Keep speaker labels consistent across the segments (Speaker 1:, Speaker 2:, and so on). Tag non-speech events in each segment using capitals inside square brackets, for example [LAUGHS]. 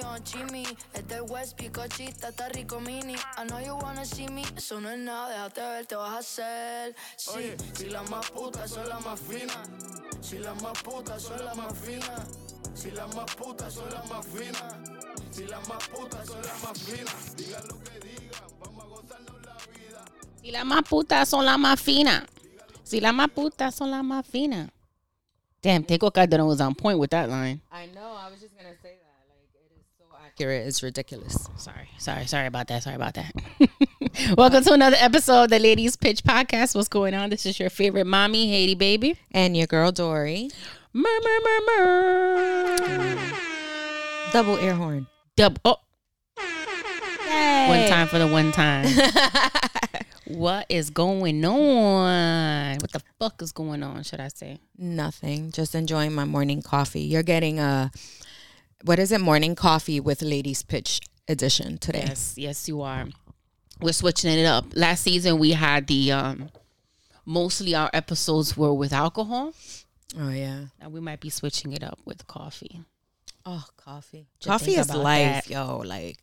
Speaker 1: yo on Jimmy. Es del West, picochita, está rico mini. I know you wanna see me. Eso no es nada, déjate ver, te vas a hacer. Sí, si las más putas son las más finas. Si las más putas son las más finas. Si las más putas son las más finas. Si las más putas son las más finas. Digan lo que digan, vamos a gozarnos la vida.
Speaker 2: Si las más putas son las más finas. Si las más putas son las más finas. Damn, Tego Calderon was on point with that line.
Speaker 3: I know. I was just gonna say that. Like it is so accurate. It's ridiculous.
Speaker 2: Sorry, sorry, sorry about that. Sorry about that. [LAUGHS] Welcome to another episode of the Ladies Pitch Podcast. What's going on? This is your favorite mommy, Haiti baby.
Speaker 3: And your girl Dory.
Speaker 2: Mur, mur, mur, mur.
Speaker 3: Double air horn.
Speaker 2: Double. Oh. One time for the one time. [LAUGHS] what is going on? What the fuck is going on? Should I say?
Speaker 3: Nothing. Just enjoying my morning coffee. You're getting a what is it? Morning coffee with ladies pitch edition today.
Speaker 2: Yes, yes, you are. We're switching it up. Last season we had the um mostly our episodes were with alcohol.
Speaker 3: Oh yeah.
Speaker 2: Now we might be switching it up with coffee.
Speaker 3: Oh, coffee.
Speaker 2: Just
Speaker 3: coffee is life,
Speaker 2: that.
Speaker 3: yo. Like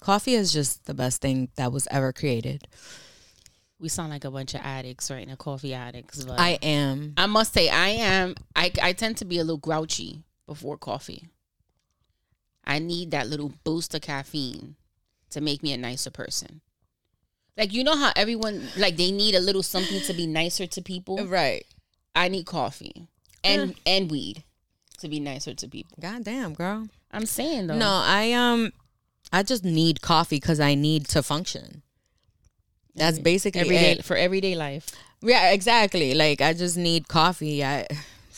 Speaker 3: coffee is just the best thing that was ever created.
Speaker 2: We sound like a bunch of addicts right now, coffee addicts. But
Speaker 3: I am.
Speaker 2: I must say I am I I tend to be a little grouchy before coffee. I need that little boost of caffeine to make me a nicer person. Like you know how everyone like they need a little something to be nicer to people.
Speaker 3: Right.
Speaker 2: I need coffee and and weed to be nicer to people.
Speaker 3: God damn, girl.
Speaker 2: I'm saying though.
Speaker 3: No, I um I just need coffee cuz I need to function. That's basically
Speaker 2: everyday
Speaker 3: it.
Speaker 2: for everyday life.
Speaker 3: Yeah, exactly. Like I just need coffee. I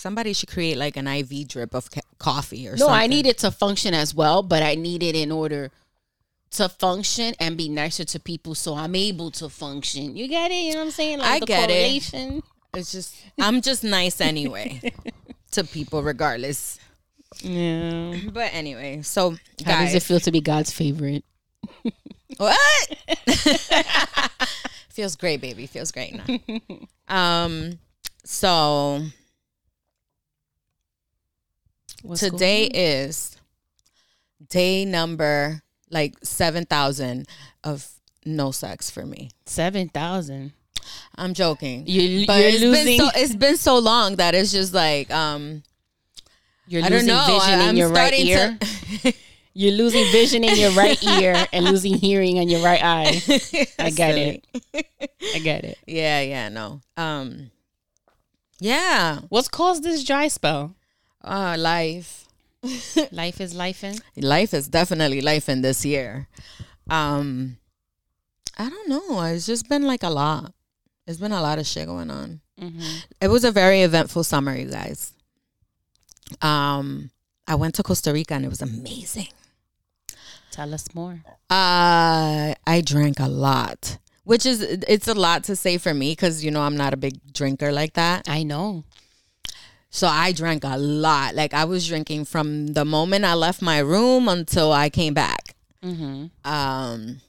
Speaker 3: somebody should create like an IV drip of ca- coffee or something.
Speaker 2: No,
Speaker 3: something.
Speaker 2: I need it to function as well, but I need it in order to function and be nicer to people so I'm able to function. You get it? You know what I'm saying? Like
Speaker 3: I
Speaker 2: the
Speaker 3: get it.
Speaker 2: correlation.
Speaker 3: It's just I'm just nice anyway [LAUGHS] to people regardless.
Speaker 2: Yeah.
Speaker 3: But anyway, so
Speaker 2: How does it feel to be God's favorite? [LAUGHS]
Speaker 3: what? [LAUGHS] Feels great, baby. Feels great. Now. um so
Speaker 2: What's
Speaker 3: today is day number like 7000 of no sex for me.
Speaker 2: seven thousand.
Speaker 3: I'm joking.
Speaker 2: You,
Speaker 3: but
Speaker 2: you're
Speaker 3: it's
Speaker 2: losing.
Speaker 3: been so it's been so long that it's just like um
Speaker 2: you're
Speaker 3: I don't
Speaker 2: losing
Speaker 3: know.
Speaker 2: vision
Speaker 3: I-
Speaker 2: in
Speaker 3: I'm
Speaker 2: your right ear.
Speaker 3: to [LAUGHS]
Speaker 2: You're losing vision in your right [LAUGHS] ear and losing hearing in your right eye. [LAUGHS] I get it. I get it.
Speaker 3: Yeah, yeah, no. Um Yeah.
Speaker 2: What's caused this dry spell?
Speaker 3: Uh life.
Speaker 2: Life is life in.
Speaker 3: Life is definitely life in this year. Um I don't know. It's just been like a lot. It's been a lot of shit going on.
Speaker 2: Mm-hmm.
Speaker 3: It was a very eventful summer, you guys. Um I went to Costa Rica and it was amazing.
Speaker 2: Tell us more.
Speaker 3: Uh, I drank a lot, which is it's a lot to say for me because you know I'm not a big drinker like that.
Speaker 2: I know.
Speaker 3: So I drank a lot. Like I was drinking from the moment I left my room until I came back.
Speaker 2: Mm-hmm.
Speaker 3: Um,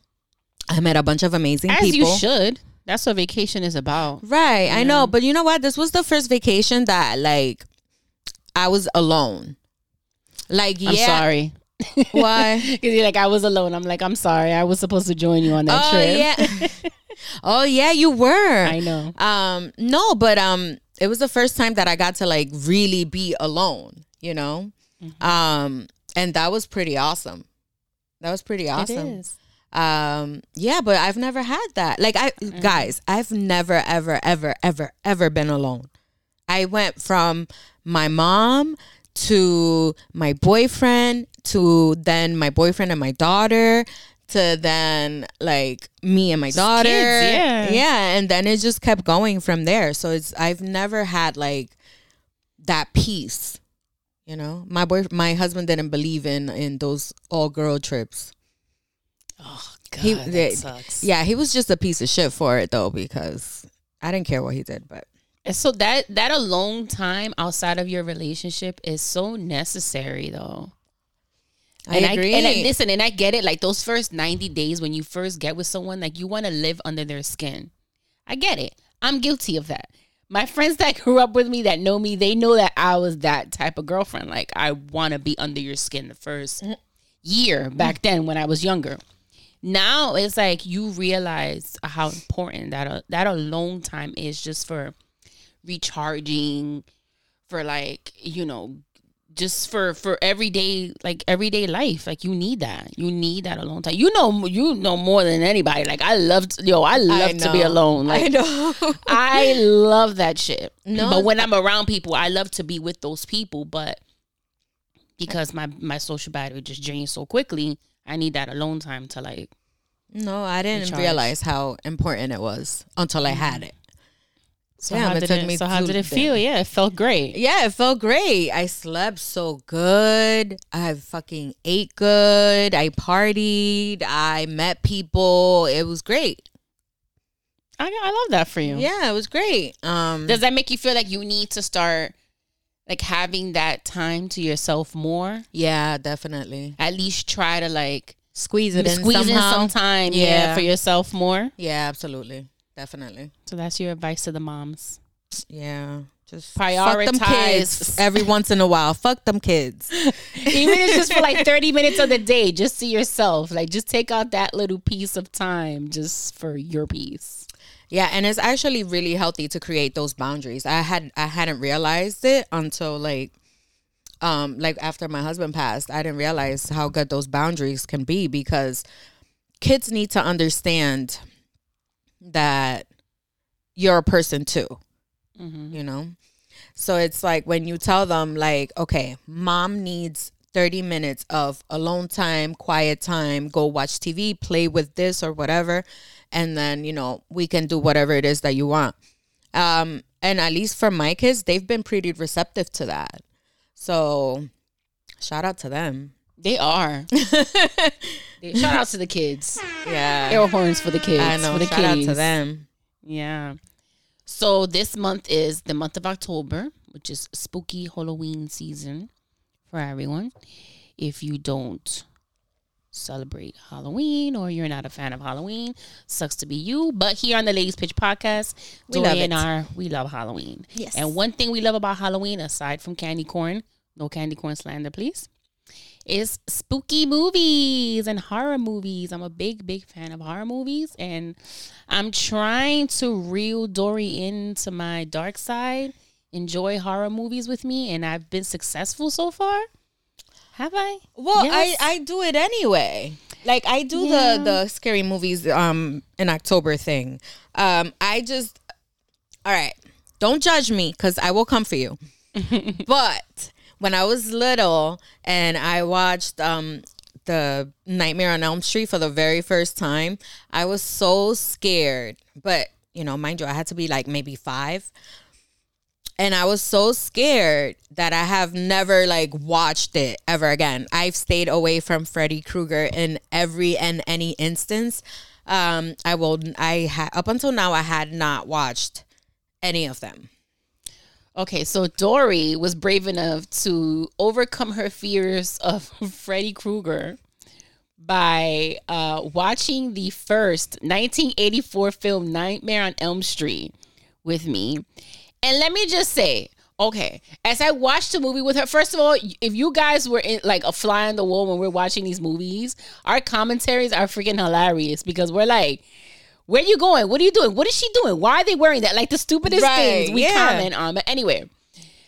Speaker 3: I met a bunch of amazing
Speaker 2: As
Speaker 3: people.
Speaker 2: you should. That's what vacation is about.
Speaker 3: Right, I know, but you know what? This was the first vacation that like I was alone. Like
Speaker 2: I'm
Speaker 3: yeah,
Speaker 2: sorry. [LAUGHS]
Speaker 3: why? [LAUGHS]
Speaker 2: Because you're like, I was alone. I'm like, I'm sorry. I was supposed to join you on that
Speaker 3: oh
Speaker 2: trip.
Speaker 3: yeah, [LAUGHS] oh yeah, you were.
Speaker 2: I know.
Speaker 3: Um, no, but um, it was the first time that I got to like really be alone, you know,
Speaker 2: Mm-hmm.
Speaker 3: um, and that was pretty awesome. That was pretty awesome.
Speaker 2: It is.
Speaker 3: Um, yeah, but I've never had that. Like, I
Speaker 2: Mm.
Speaker 3: guys, I've never, ever, ever, ever, ever been alone. I went from my mom to my boyfriend to then my boyfriend and my daughter to then like me and my daughter.
Speaker 2: kids, yeah.
Speaker 3: Yeah. And then it just kept going from there. So it's I've never had like that peace. You know? My boy my husband didn't believe in in those all girl trips.
Speaker 2: Oh, God.
Speaker 3: He-
Speaker 2: that
Speaker 3: they-
Speaker 2: sucks.
Speaker 3: Yeah, he was just a piece of shit for it though, because I didn't care what he did, but
Speaker 2: so that that alone time outside of your relationship is so necessary though.
Speaker 3: I
Speaker 2: and
Speaker 3: agree.
Speaker 2: I, and I, listen, and I get it. Like those first ninety days when you first get with someone, like you want to live under their skin. I get it. I'm guilty of that. My friends that [LAUGHS] grew up with me that know me, they know that I was that type of girlfriend. Like I want to be under your skin the first year back then when I was younger. Now it's like you realize how important that uh, that alone time is just for recharging, for like you know, just for for everyday like everyday life. Like you need that. You need that alone time. You know, you know more than anybody. Like I love, to, yo, I love to be alone. Like
Speaker 3: I know. [LAUGHS]
Speaker 2: I love that shit.
Speaker 3: No,
Speaker 2: but when I'm around people, I love to be with those people. But because my my social battery just drains so quickly, I need that alone time to like.
Speaker 3: no, I didn't
Speaker 2: Recharge.
Speaker 3: realize how important it was until I had it.
Speaker 2: So
Speaker 3: Damn,
Speaker 2: how
Speaker 3: it
Speaker 2: did
Speaker 3: took
Speaker 2: it,
Speaker 3: me
Speaker 2: so how did it feel? Yeah, it felt great.
Speaker 3: Yeah, it felt great. I slept so good. I fucking ate good. I partied. I met people. It was great.
Speaker 2: I I love that for you.
Speaker 3: Yeah, it was great. Um
Speaker 2: Does that make you feel like you need to start like having that time to yourself more?
Speaker 3: yeah, definitely.
Speaker 2: At least try to like
Speaker 3: Squeeze it in
Speaker 2: squeeze in
Speaker 3: somehow.
Speaker 2: some time, yeah.
Speaker 3: Yeah.
Speaker 2: for yourself more.
Speaker 3: Yeah, absolutely. Definitely.
Speaker 2: So that's your advice to the moms.
Speaker 3: Yeah. Just
Speaker 2: Prioritize.
Speaker 3: fuck them kids every once in a while. Fuck them kids. [LAUGHS]
Speaker 2: Even if it's just for like [LAUGHS] 30 minutes of the day, just to yourself. Like just take out that little piece of time just for your piece.
Speaker 3: Yeah, and it's actually really healthy to create those boundaries. I had I hadn't realized it until like um like after my husband passed. I didn't realize how good those boundaries can be because kids need to understand that you're a person too. You know? So it's like when you tell them like, okay, mom needs 30 minutes of alone time, quiet time, go watch TV, play with this or whatever, and then, you know, we can do whatever it is that you want. Um and at least for my kids, they've been pretty receptive to that. So shout out to them.
Speaker 2: They are. [LAUGHS] Shout out to the kids.
Speaker 3: Yeah.
Speaker 2: Air horns for the kids.
Speaker 3: I know.
Speaker 2: For the
Speaker 3: Shout out to them.
Speaker 2: Yeah. So this month is the month of October, which is spooky Halloween season for everyone. If you don't celebrate Halloween or you're not a fan of Halloween, sucks to be you. But here on the Ladies Pitch podcast,
Speaker 3: We
Speaker 2: Dory
Speaker 3: love
Speaker 2: and
Speaker 3: it.
Speaker 2: I, we love Halloween.
Speaker 3: Yes.
Speaker 2: And one thing we love about Halloween, aside from candy corn, no candy corn slander, please, is spooky movies and horror movies. I'm a big, big fan of horror movies, and I'm trying to reel Dory into my dark side, enjoy horror movies with me, and I've been successful so far. Have I?
Speaker 3: Well,
Speaker 2: Yes.
Speaker 3: I I do it anyway. Like I do
Speaker 2: Yeah.
Speaker 3: the the scary movies um in October thing. Um I just All right. Don't judge me cuz I will come for you. [LAUGHS] but when I was little and I watched um the Nightmare on Elm Street for the very first time, I was so scared. But, you know, mind you, I had to be like maybe 5 and I was so scared that I have never like watched it ever again. I've stayed away from Freddy Krueger in every and any instance. Um, I will. I ha- up until now I had not watched any of them.
Speaker 2: Okay, so Dory was brave enough to overcome her fears of [LAUGHS] Freddy Krueger by uh, watching the first 1984 film Nightmare on Elm Street with me. And let me just say, okay, as I watched the movie with her, first of all, if you guys were in, like a fly on the wall when we're watching these movies, our commentaries are freaking hilarious because we're like, where are you going? What are you doing? What is she doing? Why are they wearing that? Like the stupidest
Speaker 3: Right,
Speaker 2: things we
Speaker 3: yeah.
Speaker 2: comment on. But anyway,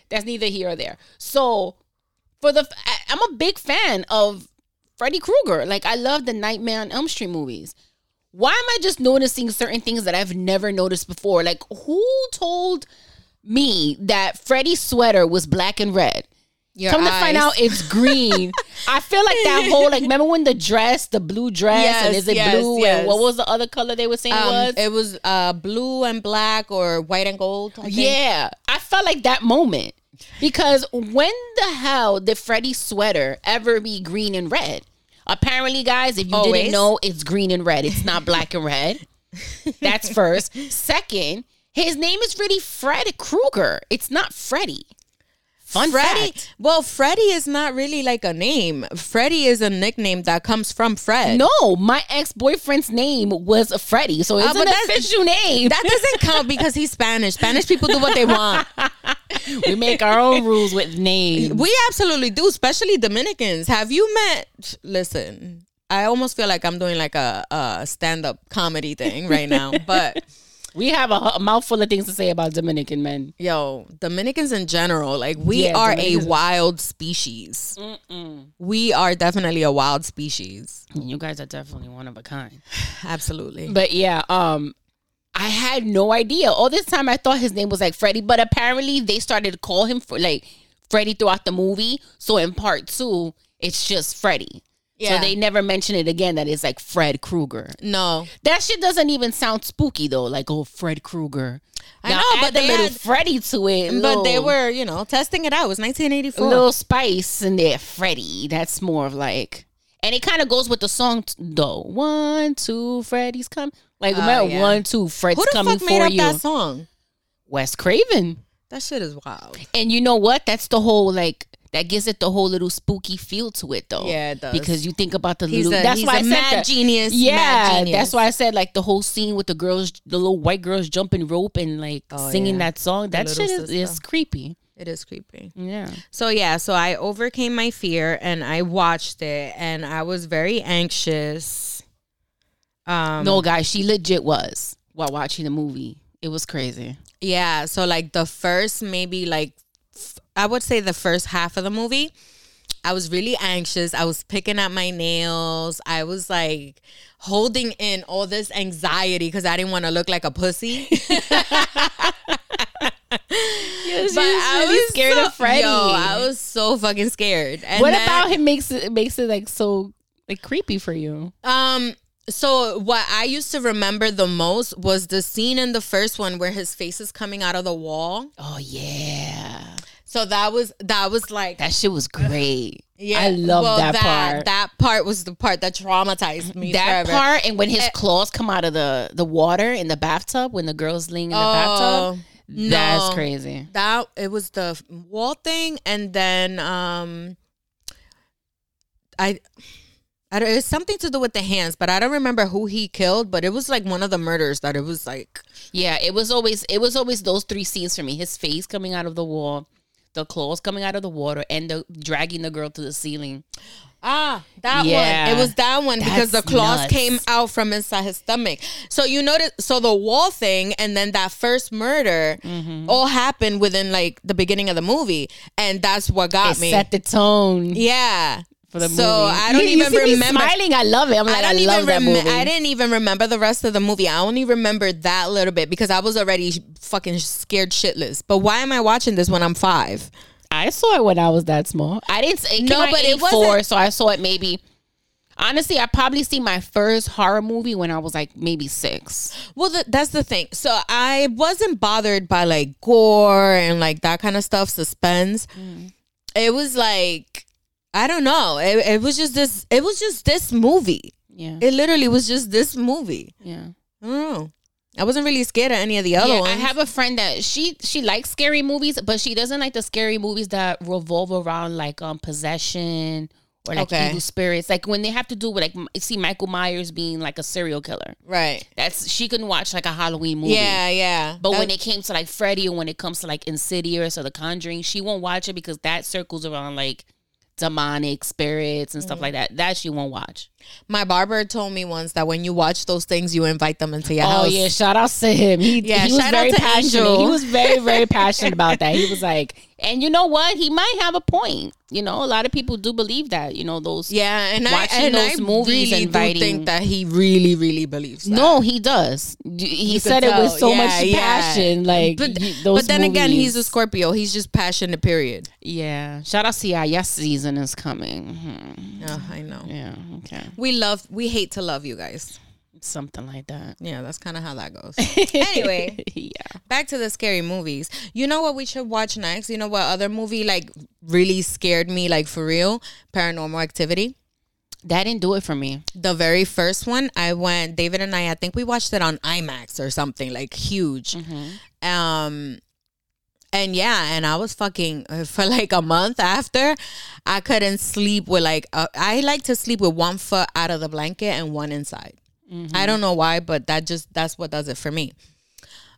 Speaker 2: that's neither here or there. So for the, I- I'm a big fan of Freddy Krueger. Like I love the Nightmare on Elm Street movies. Why am I just noticing certain things that I've never noticed before? Like who told me that Freddy's sweater was black and red?
Speaker 3: Your
Speaker 2: Come to find out it's green. [LAUGHS] I feel like that whole like remember when the dress, the blue dress, and is it
Speaker 3: yes,
Speaker 2: blue?
Speaker 3: yes.
Speaker 2: And what was the other color they were saying it
Speaker 3: Um,
Speaker 2: was?
Speaker 3: it was uh blue and black or white and gold. I.
Speaker 2: Yeah, I felt like that moment because when the hell did Freddy's sweater ever be green and red? Apparently, guys, if you
Speaker 3: Always.
Speaker 2: didn't know, it's green and red. It's not black and red. [LAUGHS] That's first. Second, his name is really Fred Krueger. It's not Freddy. Fun
Speaker 3: Freddie.
Speaker 2: fact.
Speaker 3: Well, Freddie is not really like a name. Freddie is a nickname that comes from Fred.
Speaker 2: No, my ex boyfriend's name was Freddie, so it's
Speaker 3: Ah,
Speaker 2: an official name.
Speaker 3: that doesn't count [LAUGHS] because he's Spanish. Spanish people do what they want. [LAUGHS]
Speaker 2: we make our own rules with names.
Speaker 3: We absolutely do, especially Dominicans. Have you met? Listen, I almost feel like I'm doing like a, a stand up comedy thing right now, but. [LAUGHS]
Speaker 2: We have a, a mouthful of things to say about Dominican men.
Speaker 3: Yo, Dominicans in general, like we
Speaker 2: Yeah,
Speaker 3: are
Speaker 2: Dominicans-
Speaker 3: a wild species. We are definitely a wild species.
Speaker 2: You guys are definitely one of a kind. [SIGHS]
Speaker 3: Absolutely.
Speaker 2: But yeah, um, I had no idea. All this time I thought his name was like Freddie, but apparently they started to call him for like Freddie throughout the movie. So in part two, it's just Freddie.
Speaker 3: Yeah.
Speaker 2: So they never mention it again that it's like Fred Krueger.
Speaker 3: no,
Speaker 2: That shit doesn't even sound spooky though. Like oh Fred Krueger.
Speaker 3: I
Speaker 2: Now
Speaker 3: know, but
Speaker 2: the
Speaker 3: they
Speaker 2: little
Speaker 3: had-
Speaker 2: Freddie to it.
Speaker 3: but they were, you know, testing it out. It was 1984.
Speaker 2: a little spice in there, Freddy. That's more of like, and it kind of goes with the song t- though. One, two, Freddy's coming. Like
Speaker 3: oh,
Speaker 2: remember,
Speaker 3: yeah.
Speaker 2: one, two, Fred's
Speaker 3: Who the
Speaker 2: coming
Speaker 3: fuck made up
Speaker 2: you.
Speaker 3: that song?
Speaker 2: Wes Craven.
Speaker 3: That shit is wild.
Speaker 2: And you know what? That's the whole like that gives it the whole little spooky feel to it though.
Speaker 3: Yeah, it does.
Speaker 2: Because you think about the
Speaker 3: He's
Speaker 2: little.
Speaker 3: a,
Speaker 2: that's why I said
Speaker 3: mad
Speaker 2: that.
Speaker 3: genius.
Speaker 2: Yeah,
Speaker 3: mad genius.
Speaker 2: that's why I said like the whole scene with the girls, the little white girls jumping rope and like
Speaker 3: Oh,
Speaker 2: singing
Speaker 3: yeah.
Speaker 2: that song. That shit is, is creepy.
Speaker 3: it is creepy.
Speaker 2: Yeah.
Speaker 3: So yeah, so I overcame my fear and I watched it and I was very anxious. Um
Speaker 2: no, guys, she legit was while watching the movie. It was crazy.
Speaker 3: Yeah, so like the first maybe like I would say the first half of the movie, I was really anxious. I was picking at my nails. I was like holding in all this anxiety because I didn't want to look like a pussy. [LAUGHS]
Speaker 2: but
Speaker 3: I was
Speaker 2: scared
Speaker 3: so-
Speaker 2: of Freddie.
Speaker 3: Yo, I was so fucking scared. And
Speaker 2: what
Speaker 3: then-
Speaker 2: about him makes it makes it like so like creepy for you?
Speaker 3: Um. So what I used to remember the most was the scene in the first one where his face is coming out of the wall.
Speaker 2: Oh yeah,
Speaker 3: So that was that was like
Speaker 2: that shit was great. [LAUGHS]
Speaker 3: yeah.
Speaker 2: I love
Speaker 3: well,
Speaker 2: that, part.
Speaker 3: That part was the part that traumatized me.
Speaker 2: that
Speaker 3: forever.
Speaker 2: part and when his
Speaker 3: Eh.
Speaker 2: claws come out of the the water in the bathtub when the girl's laying in the
Speaker 3: Oh,
Speaker 2: bathtub. That's
Speaker 3: no.
Speaker 2: crazy.
Speaker 3: That it was the wall thing, and then um, I. I don't, it's something to do with the hands, but I don't remember who he killed. But it was like one of the murders that it was like,
Speaker 2: Yeah, it was always it was always those three scenes for me. His face coming out of the wall, the claws coming out of the water, and the dragging the girl to the ceiling.
Speaker 3: Ah, that
Speaker 2: Yeah.
Speaker 3: one. It was that one because the claws
Speaker 2: nuts.
Speaker 3: came out from inside his stomach. So you notice, so the wall thing and then that first murder
Speaker 2: Mm-hmm.
Speaker 3: all happened within like the beginning of the movie, and that's what got
Speaker 2: It
Speaker 3: me.
Speaker 2: set the tone
Speaker 3: yeah.
Speaker 2: For the
Speaker 3: so
Speaker 2: movie.
Speaker 3: I don't
Speaker 2: You- you
Speaker 3: even
Speaker 2: see me
Speaker 3: remember.
Speaker 2: smiling. I love it. I'm like,
Speaker 3: I
Speaker 2: I,
Speaker 3: don't
Speaker 2: love
Speaker 3: even
Speaker 2: that
Speaker 3: rem-
Speaker 2: movie.
Speaker 3: I didn't even remember the rest of the movie. I only remember that little bit because I was already fucking scared shitless. But why am I watching this when I'm five?
Speaker 2: I saw it when I was that small. I didn't. It
Speaker 3: No,
Speaker 2: no, but
Speaker 3: but it
Speaker 2: it four,
Speaker 3: wasn't-
Speaker 2: so I saw it maybe. Honestly, I probably see my first horror movie when I was like maybe six.
Speaker 3: Well, th- that's the thing. So I wasn't bothered by like gore and like that kind of stuff, suspense. Mm. It was like I don't know. It, it was just this. It was just this movie.
Speaker 2: Yeah,
Speaker 3: It literally was just this movie.
Speaker 2: yeah.
Speaker 3: I don't know. I wasn't really scared of any of the other
Speaker 2: yeah,
Speaker 3: ones.
Speaker 2: I have a friend that she she likes scary movies, but she doesn't like the scary movies that revolve around like um possession or like
Speaker 3: Okay.
Speaker 2: evil spirits. Like when they have to do with like see Michael Myers being like a serial killer.
Speaker 3: right.
Speaker 2: That's she couldn't watch like a Halloween movie.
Speaker 3: Yeah, yeah.
Speaker 2: But when it came to like Freddy or when it comes to like Insidious or The Conjuring, she won't watch it because that circles around like demonic spirits and
Speaker 3: Mm-hmm.
Speaker 2: stuff like that. That she won't watch.
Speaker 3: My barber told me once that when you watch those things, you invite them into your
Speaker 2: Oh
Speaker 3: house.
Speaker 2: Oh yeah, shout out to him. He,
Speaker 3: Yeah,
Speaker 2: he was very passionate.
Speaker 3: Angel.
Speaker 2: He was very very [LAUGHS] passionate about that. He was like, and you know what? He might have a point. You know, a lot of people do believe that. You know those.
Speaker 3: Yeah, and I
Speaker 2: Watching
Speaker 3: and
Speaker 2: those
Speaker 3: I
Speaker 2: movies
Speaker 3: really
Speaker 2: inviting-
Speaker 3: think that he really, really believes that.
Speaker 2: No, he does. He
Speaker 3: You
Speaker 2: said it with so
Speaker 3: Yeah,
Speaker 2: much
Speaker 3: yeah.
Speaker 2: passion. Like,
Speaker 3: but, but then again, he's a. Scorpio. He's just passionate. Period.
Speaker 2: Yeah. Shout out to Yes season is coming. Mhm.
Speaker 3: Oh, I know.
Speaker 2: Yeah. Okay.
Speaker 3: We love. We hate to love you guys.
Speaker 2: Something like that.
Speaker 3: Yeah, that's kind of how that goes. [LAUGHS] anyway,
Speaker 2: yeah.
Speaker 3: back to the scary movies. You know what we should watch next? You know what other movie like really scared me, like for real? Paranormal Activity.
Speaker 2: That didn't do it for me.
Speaker 3: The very first one, I went. David and I, I think we watched it on IMAX or something like huge. Um, and yeah, and I was fucking uh, [LAUGHS] for like a month after. I couldn't sleep with like uh, I like to sleep with one foot out of the blanket and one inside. I don't know why, but that just that's what does it for me.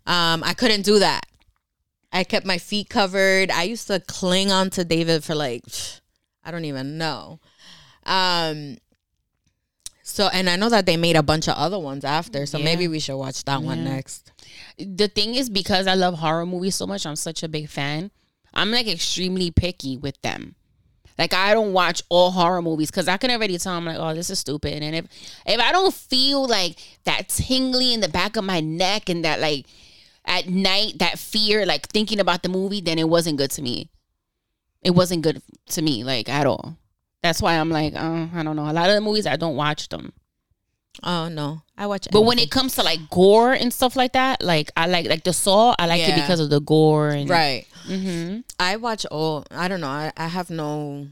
Speaker 3: Um, I couldn't do that. I kept my feet covered. I used to cling on to David for like [SIGHS] I don't even know. Um so and I know that they made a bunch of other ones after, so
Speaker 2: Yeah.
Speaker 3: maybe we should watch that one next.
Speaker 2: The thing is because I love horror movies so much, I'm such a big fan. I'm like extremely picky with them. Like I don't watch all horror movies because I can already tell I'm like, oh, this is stupid. And if if I don't feel like that tingly in the back of my neck and that like at night that fear, like thinking about the movie, then it wasn't good to me. It wasn't good to me, like at all. That's why I'm like, uh, I don't know. A lot of the movies I don't watch them.
Speaker 3: Oh no, I watch.
Speaker 2: But when it comes to like gore and stuff like that, like I like like the Saw, I like it because of the gore and
Speaker 3: right,
Speaker 2: Mm-hmm.
Speaker 3: I watch all. I don't know. I, I have no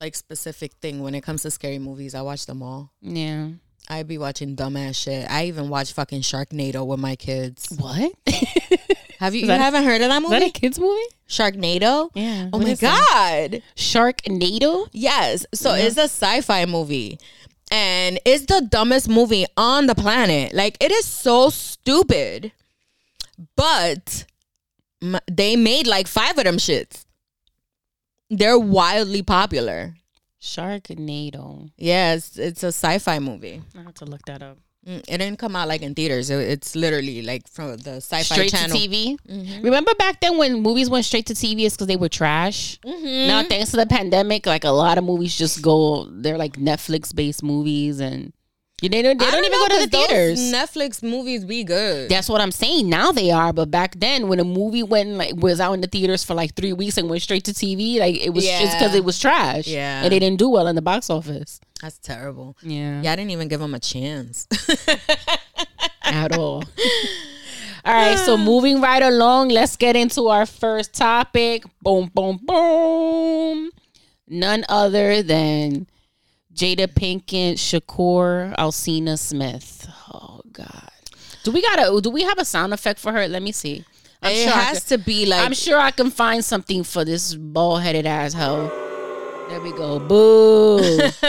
Speaker 3: like specific thing when it comes to scary movies. I watch them all.
Speaker 2: Yeah.
Speaker 3: I be watching dumbass shit. I even watch fucking Sharknado with my kids.
Speaker 2: What? [LAUGHS]
Speaker 3: Have you? You
Speaker 2: that-
Speaker 3: haven't heard of that
Speaker 2: movie? That a kids movie?
Speaker 3: Sharknado.
Speaker 2: Yeah.
Speaker 3: Oh my
Speaker 2: is that?
Speaker 3: god.
Speaker 2: Sharknado.
Speaker 3: Yes. So it's a sci-fi movie. And it's the dumbest movie on the planet. Like it is so stupid. But m- they made like five of them shits. They're wildly popular.
Speaker 2: Sharknado.
Speaker 3: Yes, it's a sci-fi movie.
Speaker 2: I have to look that up.
Speaker 3: Mm, It didn't come out like in theaters. It- it's literally like from the sci-fi
Speaker 2: Straight
Speaker 3: channel.
Speaker 2: to TV. Remember back then when movies went straight to TV is because they were trash. Now thanks to the pandemic, like a lot of movies just go. They're like Netflix based movies, and they don't. They
Speaker 3: I
Speaker 2: don't, even
Speaker 3: know,
Speaker 2: go to the
Speaker 3: 'cause those
Speaker 2: theaters.
Speaker 3: Netflix movies be good.
Speaker 2: That's what I'm saying. Now they are, but back then, when a movie went like was out in the theaters for like three weeks and went straight to TV, like it was just because it was trash.
Speaker 3: Yeah.
Speaker 2: and they didn't do well in the box office.
Speaker 3: That's terrible.
Speaker 2: Yeah,
Speaker 3: Yeah, I didn't even give him a chance. [LAUGHS]
Speaker 2: at all. [LAUGHS] All right, so [SIGHS] moving right along, let's get into our first topic. Boom, boom, boom. None other than Jada Pinkett, Shakur, Alsina Smith. Oh God, do we got a? Do we have a sound effect for her? Let me see. I'm
Speaker 3: it
Speaker 2: sure
Speaker 3: has
Speaker 2: could-
Speaker 3: to be like
Speaker 2: I'm sure I can find something for this bald headed asshole. There we go. Boo. [LAUGHS]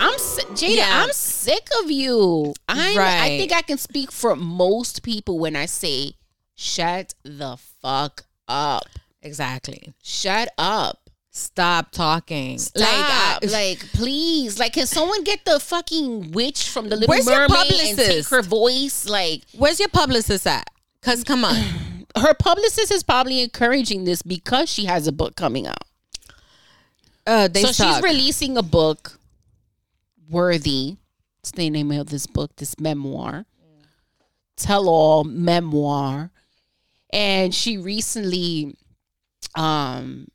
Speaker 2: I'm Jada.
Speaker 3: Yeah.
Speaker 2: I'm sick of you. I'm, I think I can speak for most people when I say, "Shut the fuck up."
Speaker 3: exactly.
Speaker 2: Shut up.
Speaker 3: Stop talking.
Speaker 2: Stop.
Speaker 3: Like, [LAUGHS]
Speaker 2: Like, please. Like, can someone get the fucking witch from the Little
Speaker 3: Where's your
Speaker 2: Mermaid and take
Speaker 3: publicist?
Speaker 2: her voice? Like,
Speaker 3: where's your publicist at? Cause come on, [CLEARS THROAT]
Speaker 2: her publicist is probably encouraging this because she has a book coming out.
Speaker 3: Uh, they
Speaker 2: so
Speaker 3: suck.
Speaker 2: she's releasing a book, Worthy. It's the name of this book, this memoir, tell all memoir. And she recently, um,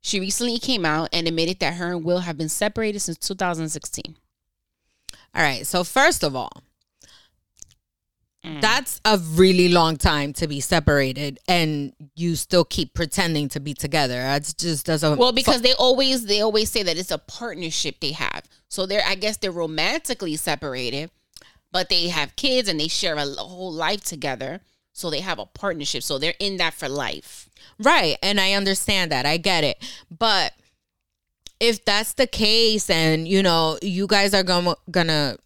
Speaker 2: she recently came out and admitted that her and Will have been separated since 2016.
Speaker 3: All right. So first of all,
Speaker 2: Mm.
Speaker 3: that's a really long time to be separated, and you still keep pretending to be together. It just doesn't.
Speaker 2: Well, because they always they always say that it's a partnership they have. So they're I guess they're romantically separated, but they have kids and they share a whole life together. So they have a partnership. So they're in that for life.
Speaker 3: Right. And I understand that. I get it. But if that's the case and you know, you guys are gonna gonna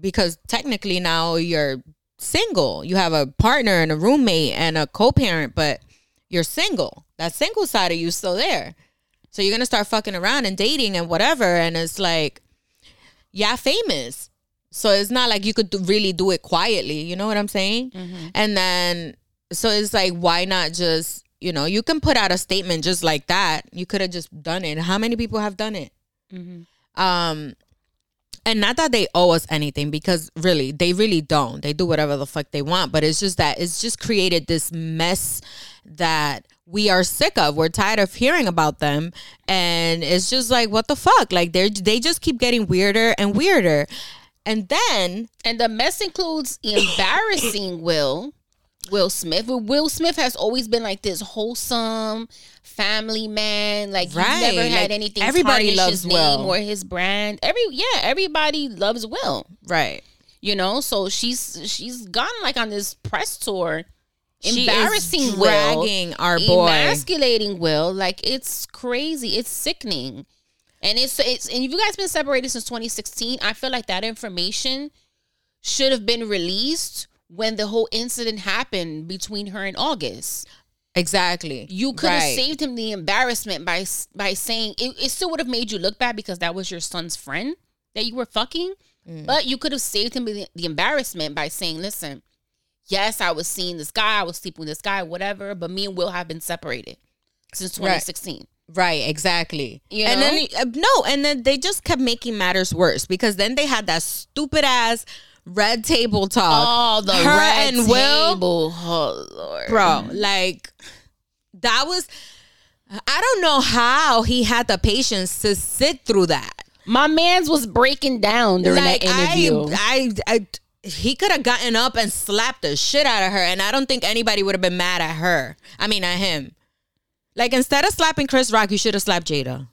Speaker 3: because technically now you're single. You have a partner and a roommate and a co-parent, but you're single. That single side of you is still there. So you're gonna start fucking around and dating and whatever. And it's like, yeah, famous. So it's not like you could do, really do it quietly. You know what I'm saying? And then, so it's like, why not just, you know, you can put out a statement just like that. You could have just done it. How many people have done it? Um, and not that they owe us anything because really, they really don't. They do whatever the fuck they want. But it's just that it's just created this mess that we are sick of. We're tired of hearing about them, and it's just like, what the fuck? Like they they just keep getting weirder and weirder. And then
Speaker 2: And the mess includes [COUGHS] embarrassing Will. Will Smith. Will Smith has always been like this wholesome family man. Like he's
Speaker 3: Right,
Speaker 2: never had anything.
Speaker 3: everybody loves
Speaker 2: his name
Speaker 3: Will.
Speaker 2: or his brand. Every yeah, everybody loves Will.
Speaker 3: right,
Speaker 2: you know so she's she's gone like on this press tour
Speaker 3: She
Speaker 2: embarrassing Will,
Speaker 3: dragging our boy.
Speaker 2: emasculating Will. Like it's crazy. It's sickening. And it's it's and if you guys been separated since 2016, I feel like that information should have been released when the whole incident happened between her and August.
Speaker 3: Exactly.
Speaker 2: You could have
Speaker 3: Right.
Speaker 2: saved him the embarrassment by by saying it, it still would have made you look bad because that was your son's friend that you were fucking.
Speaker 3: Mm.
Speaker 2: But you could have saved him the, the embarrassment by saying, "Listen, yes, I was seeing this guy, I was sleeping with this guy, whatever. But me and Will have been separated since 2016."
Speaker 3: Right, exactly.
Speaker 2: You
Speaker 3: and
Speaker 2: know?
Speaker 3: then uh, no, and then they just kept making matters worse because then they had that stupid ass red table talk.
Speaker 2: Oh, the
Speaker 3: Her
Speaker 2: red
Speaker 3: and Will?
Speaker 2: table. Oh Lord,
Speaker 3: Bro, like that was I don't know how he had the patience to sit through that.
Speaker 2: My man's was breaking down during
Speaker 3: like
Speaker 2: that interview.
Speaker 3: I, I, I he could have gotten up and slapped the shit out of her, and I don't think anybody would have been mad at her. I mean, at him. Like instead of slapping Chris Rock, you should have slapped Jada.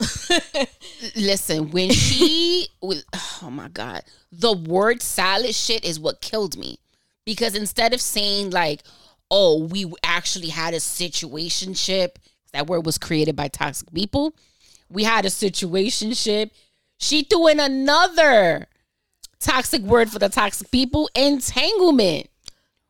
Speaker 3: [LAUGHS]
Speaker 2: Listen, when she [LAUGHS] was, oh my God, the word salad shit is what killed me. Because instead of saying, like, oh, we actually had a situationship, that word was created by toxic people. We had a situationship. She threw in another toxic word for the toxic people entanglement.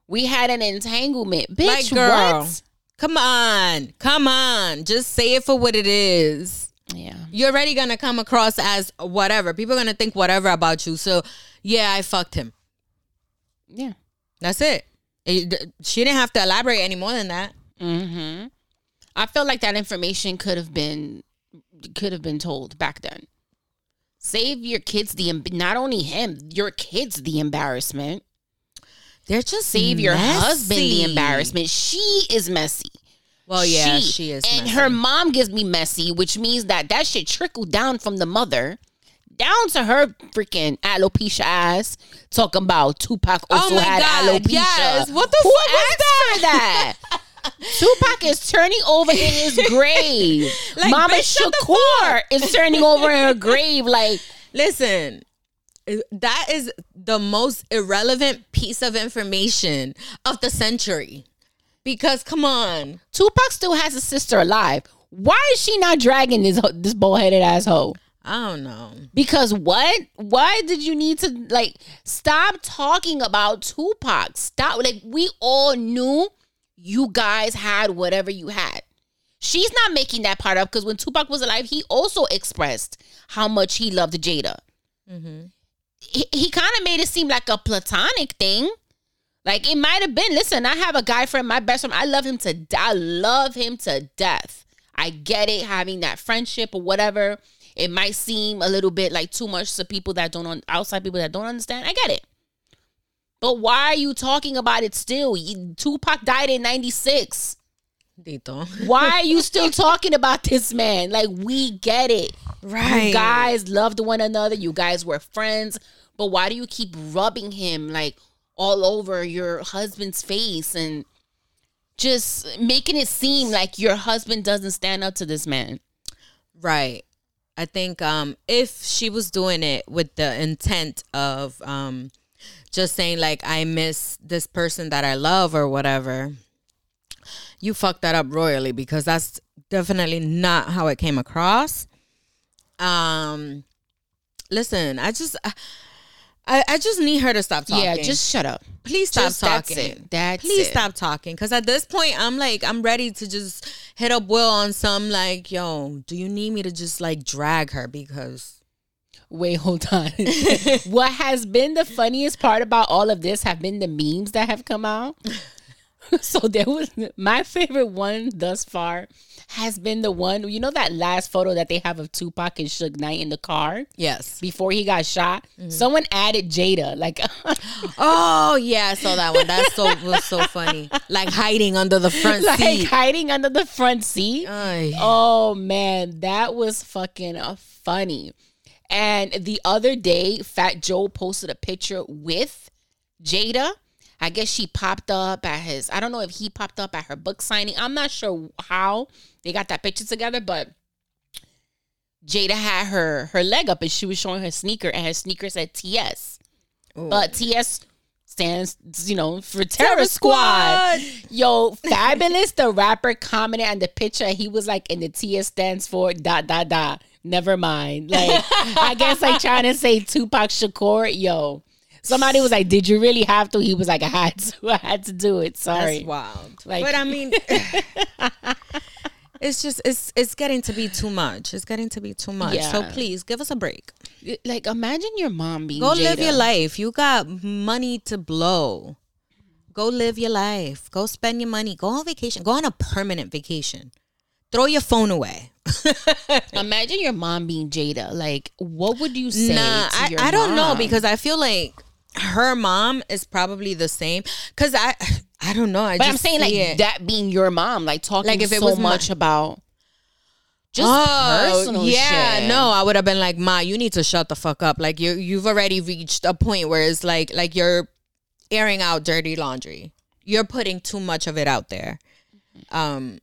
Speaker 2: We had an entanglement. Bitch,
Speaker 3: Like, girl.
Speaker 2: what?
Speaker 3: Come on, come on, just say it for what it is.
Speaker 2: Yeah.
Speaker 3: You're already gonna come across as whatever. People are gonna think whatever about you. So yeah, I fucked him.
Speaker 2: Yeah.
Speaker 3: That's it. It- She didn't have to elaborate any more than that.
Speaker 2: Mm-hmm. I feel like that information could have been could have been told back then. Save your kids the not only him, your kids the embarrassment.
Speaker 3: They're just
Speaker 2: Save your husband the embarrassment. She is messy.
Speaker 3: Well, yeah, she, is.
Speaker 2: and
Speaker 3: messy.
Speaker 2: her mom gives me messy, which means that that shit trickled down from the mother down to her freaking alopecia ass. Talking about Tupac oh also
Speaker 3: Oh my
Speaker 2: had
Speaker 3: God,
Speaker 2: alopecia.
Speaker 3: yes. What the
Speaker 2: Who
Speaker 3: fuck was
Speaker 2: asked for that? [LAUGHS] Tupac is turning over in his [LAUGHS] grave.
Speaker 3: Like,
Speaker 2: Mama Shakur is turning over in her [LAUGHS] grave. Like,
Speaker 3: Listen, that is the most irrelevant piece of information of the century. Because come on,
Speaker 2: Tupac still has a sister alive. Why is she not dragging this this bullheaded asshole?
Speaker 3: I don't know.
Speaker 2: Because what? Why did you need to like stop talking about Tupac? Stop. Like we all knew you guys had whatever you had. She's not making that part up because when Tupac was alive, he also expressed how much he loved Jada. Mm-hmm. He, he kind of made it seem like a platonic thing. Like it might have been. Listen, I have a guy friend, my best friend. I love him to. I love him to death. I get it, having that friendship or whatever. It might seem a little bit like too much to people that don't, on outside people that don't understand. I get it. But why are you talking about it still? Tupac died in '96.
Speaker 3: Dito.
Speaker 2: Why are you still [LAUGHS] talking about this man? Like we get it.
Speaker 3: Right.
Speaker 2: You guys loved one another. You guys were friends. But why do you keep rubbing him like all over your husband's face and just making it seem like your husband doesn't stand up to this man?
Speaker 3: Right. I think um if she was doing it with the intent of um just saying like I miss this person that I love or whatever, you fucked that up royally because that's definitely not how it came across. Um listen, I just I, I just need her to stop talking.
Speaker 2: Yeah, just shut up.
Speaker 3: please stop
Speaker 2: just- that's
Speaker 3: talking.
Speaker 2: it. That's
Speaker 3: please
Speaker 2: it.
Speaker 3: stop talking because at this point i'm like i'm ready to just hit up will on some like yo do you need me to just like drag her because
Speaker 2: Wait, hold on. [LAUGHS] what has been the funniest part about all of this have been the memes that have come out. [LAUGHS] [LAUGHS] so there was my favorite one thus far has been the one you know that last photo that they have of Tupac and Suge Knight in the car
Speaker 3: yes
Speaker 2: before he got shot.
Speaker 3: Mm-hmm.
Speaker 2: Someone added Jada like [GASPS]
Speaker 3: oh yeah i saw that one that's so was so funny like hiding under the front [LAUGHS]
Speaker 2: like
Speaker 3: seat
Speaker 2: hiding under the front seat.
Speaker 3: Ay.
Speaker 2: Oh man, that was fucking uh, funny. And the other day, Fat Joe posted a picture with Jada. I guess she popped up at his. I don't know if he popped up at her book signing. I'm not sure how they got that picture together, but Jada had her her leg up and she was showing her sneaker, and her sneaker said TS. But TS stands, you know, for Terror, Squad. Yo, Fabolous, the rapper, commented on the picture. He was like, and the TS stands for dot dot dot. Never mind. Like, I guess like trying to say Tupac Shakur. Yo, somebody was like, "Did you really have to?" He was like, "I had to. [LAUGHS] I had to do it. Sorry."
Speaker 3: That's wild.
Speaker 2: Like-
Speaker 3: but I [LAUGHS] mean, it's just it's it's getting to be too much. It's getting to be too much. So please give us a break.
Speaker 2: Like, imagine your mom being
Speaker 3: Go live your life. You got money to blow. Go live your life. Go spend your money. Go on vacation. Go on a permanent vacation. Throw your phone away. [LAUGHS]
Speaker 2: Imagine your mom being Jada. Like, what would you say?
Speaker 3: Nah,
Speaker 2: to
Speaker 3: I,
Speaker 2: your
Speaker 3: I don't know because I feel like her mom is probably the same. Cause I I don't know. I
Speaker 2: But
Speaker 3: just
Speaker 2: I'm saying like
Speaker 3: it.
Speaker 2: that being your mom, like talking
Speaker 3: Like, if it
Speaker 2: so
Speaker 3: was my-
Speaker 2: much about just
Speaker 3: oh,
Speaker 2: personal
Speaker 3: yeah,
Speaker 2: shit.
Speaker 3: no, I would have been like, Ma, you need to shut the fuck up. Like you you've already reached a point where it's like like you're airing out dirty laundry. You're putting too much of it out there. Um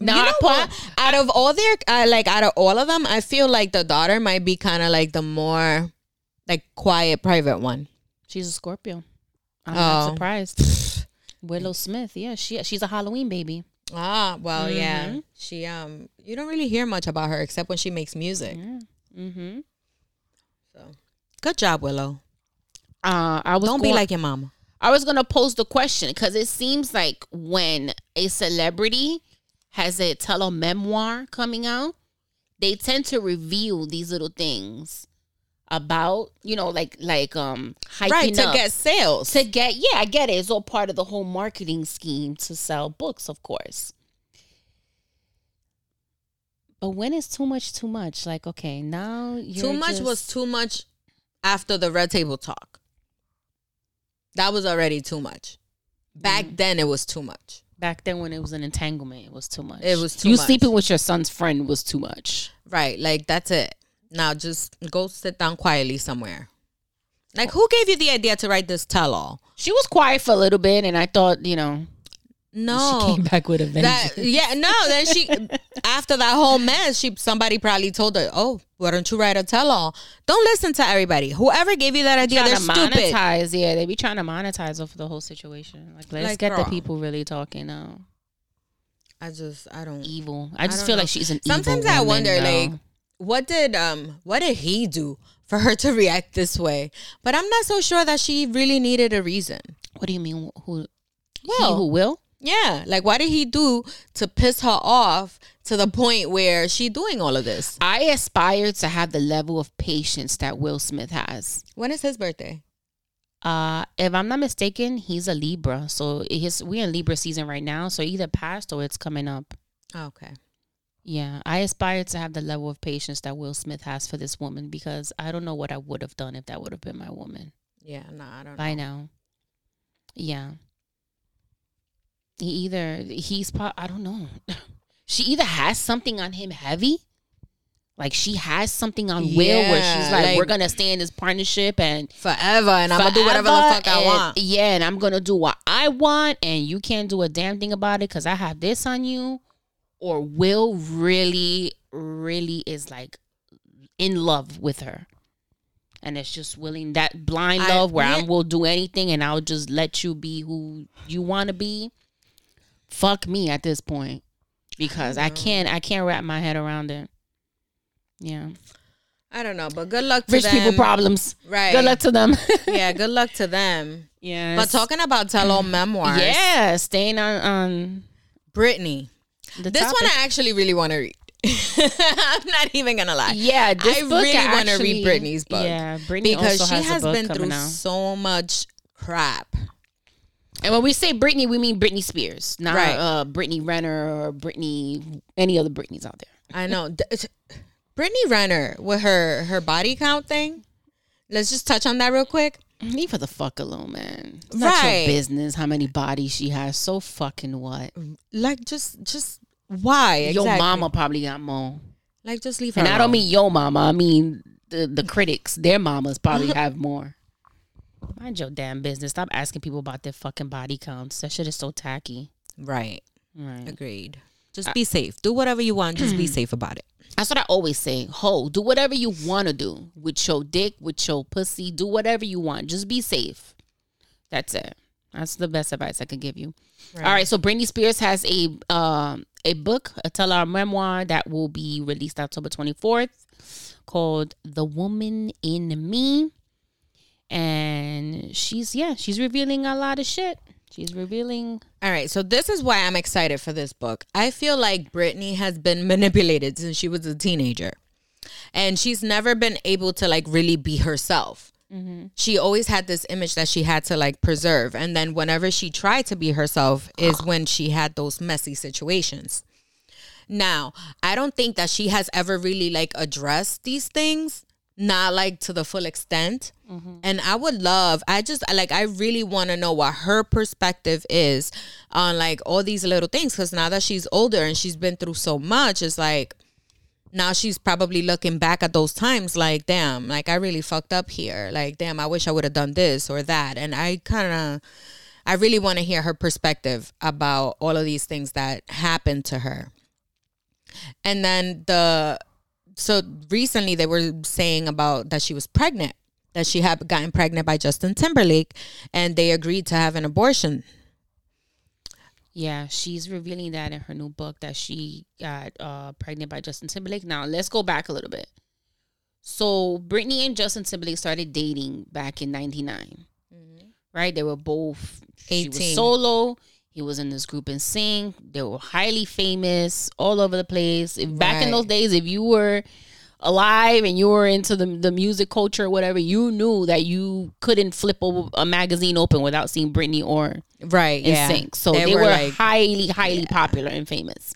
Speaker 2: Now,
Speaker 3: you know
Speaker 2: put-
Speaker 3: Out of all their, uh, like out of all of them, I feel like the daughter might be kind of like the more, like quiet, private one.
Speaker 2: She's a Scorpio. I'm
Speaker 3: Oh.
Speaker 2: not surprised. [LAUGHS] Willow Smith, yeah, she she's a Halloween baby.
Speaker 3: Ah, well, yeah.
Speaker 2: Mm-hmm.
Speaker 3: She um, you don't really hear much about her except when she makes music.
Speaker 2: Mm-hmm.
Speaker 3: So, good job, Willow.
Speaker 2: Uh, I was
Speaker 3: Don't be like your mama.
Speaker 2: I was gonna pose the question because it seems like when a celebrity has a telememoir coming out, they tend to reveal these little things about you know like like um hyping
Speaker 3: Right to
Speaker 2: up.
Speaker 3: get sales.
Speaker 2: to get yeah i get it it's all part of the whole marketing scheme to sell books of course but when is too much too much like okay now
Speaker 3: too much
Speaker 2: just-
Speaker 3: was too much after the red table talk. That was already too much. Back
Speaker 2: Mm.
Speaker 3: then, it was too much.
Speaker 2: back then when it was an entanglement it was too much
Speaker 3: It was too
Speaker 2: you
Speaker 3: much.
Speaker 2: sleeping with your son's friend was too much
Speaker 3: Right, like that's it. Now just go sit down quietly somewhere. Like, oh. who gave you the idea to write this tell all?
Speaker 2: she was quiet for a little bit and i thought you know
Speaker 3: No,
Speaker 2: she came back with a vengeance
Speaker 3: that yeah, no. Then she [LAUGHS] after that whole mess, she somebody probably told her, "Oh, why don't you write a tell all? Don't listen to everybody. Whoever gave you that idea, they're
Speaker 2: to
Speaker 3: stupid."
Speaker 2: monetize yeah they be trying to monetize off the whole situation like let's
Speaker 3: Like,
Speaker 2: get the people really talking now
Speaker 3: I just, I don't.
Speaker 2: evil i just
Speaker 3: don't
Speaker 2: feel
Speaker 3: know.
Speaker 2: like she's an
Speaker 3: Sometimes I
Speaker 2: woman
Speaker 3: wonder,
Speaker 2: now.
Speaker 3: like, what did um, what did he do for her to react this way? But I'm not so sure that she really needed a reason.
Speaker 2: What do you mean? Who? he
Speaker 3: Well-
Speaker 2: who will?
Speaker 3: Yeah, like what did he do to piss her off to the point where she doing all of this?
Speaker 2: I aspire to have the level of patience that Will Smith has.
Speaker 3: When is his birthday?
Speaker 2: Uh, if I'm not mistaken, he's a Libra, so his we're in Libra season right now. So either past or it's coming up.
Speaker 3: Okay.
Speaker 2: Yeah, I aspire to have the level of patience that Will Smith has for this woman because I don't know what I would have done if that would have been my woman
Speaker 3: Yeah, no, I don't
Speaker 2: by
Speaker 3: know.
Speaker 2: now. Yeah. He either he's pro- I don't know. [LAUGHS] she either has something on him heavy, like she has something on Will where she's like,
Speaker 3: like-
Speaker 2: we're gonna stay in this partnership and
Speaker 3: Forever, and I'm gonna do whatever the
Speaker 2: forever,
Speaker 3: fuck I want.
Speaker 2: Yeah, and I'm gonna do what I want, and you can't do a damn thing about it because I have this on you. Or Will really, really is like in love with her. And it's just willing that blind
Speaker 3: I-
Speaker 2: love where I will do anything and I'll just let you be who you want to be. Fuck me at this point because I mm-hmm. can't I can't wrap my head around it. Yeah,
Speaker 3: I don't know, but good luck to
Speaker 2: rich
Speaker 3: them.
Speaker 2: people problems.
Speaker 3: Right.
Speaker 2: Good luck to them. [LAUGHS]
Speaker 3: yeah, good luck to them.
Speaker 2: yeah,
Speaker 3: But talking about tell all memoirs,
Speaker 2: Yeah, staying on on
Speaker 3: Britney.
Speaker 2: The
Speaker 3: This
Speaker 2: topic.
Speaker 3: one I actually really want to read. [LAUGHS] I'm not even gonna lie.
Speaker 2: yeah, this
Speaker 3: I
Speaker 2: book
Speaker 3: really want to read Britney's book.
Speaker 2: Yeah, Britney
Speaker 3: because she
Speaker 2: has,
Speaker 3: has been through
Speaker 2: out.
Speaker 3: so much crap.
Speaker 2: And when we say Britney, we mean Britney Spears, not
Speaker 3: Right.
Speaker 2: uh, Brittany Renner or Brittany any other Britneys out there.
Speaker 3: I know. Brittany Renner with her her body count thing. Let's just touch on that real quick.
Speaker 2: Leave her the fuck alone, man. It's not your business how many bodies she has. So fucking what?
Speaker 3: Like just just why?
Speaker 2: Your
Speaker 3: exactly.
Speaker 2: mama probably got more.
Speaker 3: Like just leave her.
Speaker 2: And I don't mean your mama. I mean the the critics. Their mamas probably have more. [LAUGHS] Mind your damn business. Stop asking people about their fucking body counts. That shit is so tacky.
Speaker 3: Right.
Speaker 2: Right.
Speaker 3: Agreed. Just be safe. Do whatever you want. Just be safe about it.
Speaker 2: That's what I always say. Ho, do whatever you want to do with your dick, with your pussy. Do whatever you want. Just be safe. That's it. That's the best advice I could give you. All right, so Britney Spears has a um a book, a tell our memoir that will be released October 24th called The Woman in Me. And she's yeah, she's revealing a lot of shit. She's revealing
Speaker 3: All right, so this is why I'm excited for this book. I feel like Britney has been manipulated since she was a teenager. And she's never been able to like really be herself. Mm-hmm. She always had this image that she had to like preserve. And then whenever she tried to be herself is when she had those messy situations. Now, I don't think that she has ever really like addressed these things, not like to the full extent. And I would love, I just like, I really want to know what her perspective is on like all these little things. Cause now that she's older and she's been through so much, it's like, now she's probably looking back at those times like, damn, like I really fucked up here. Like, damn, I wish I would have done this or that. And I kind of, I really want to hear her perspective about all of these things that happened to her. And then the so recently they were saying about that she was pregnant, that she had gotten pregnant by Justin Timberlake, and they agreed to have an abortion.
Speaker 2: Yeah, she's revealing that in her new book that she got uh, pregnant by Justin Timberlake. Now, let's go back a little bit. So, Britney and Justin Timberlake started dating back in 99. Right? They were both She was
Speaker 3: 18.
Speaker 2: solo. He was in this group NSYNC. They were highly famous all over the place. If, Back in those days, if you were alive and you were into the the music culture or whatever, you knew that you couldn't flip a, a magazine open without seeing Britney or
Speaker 3: Right.
Speaker 2: in
Speaker 3: yeah.
Speaker 2: sync. So they, were,
Speaker 3: like
Speaker 2: highly, highly popular and famous.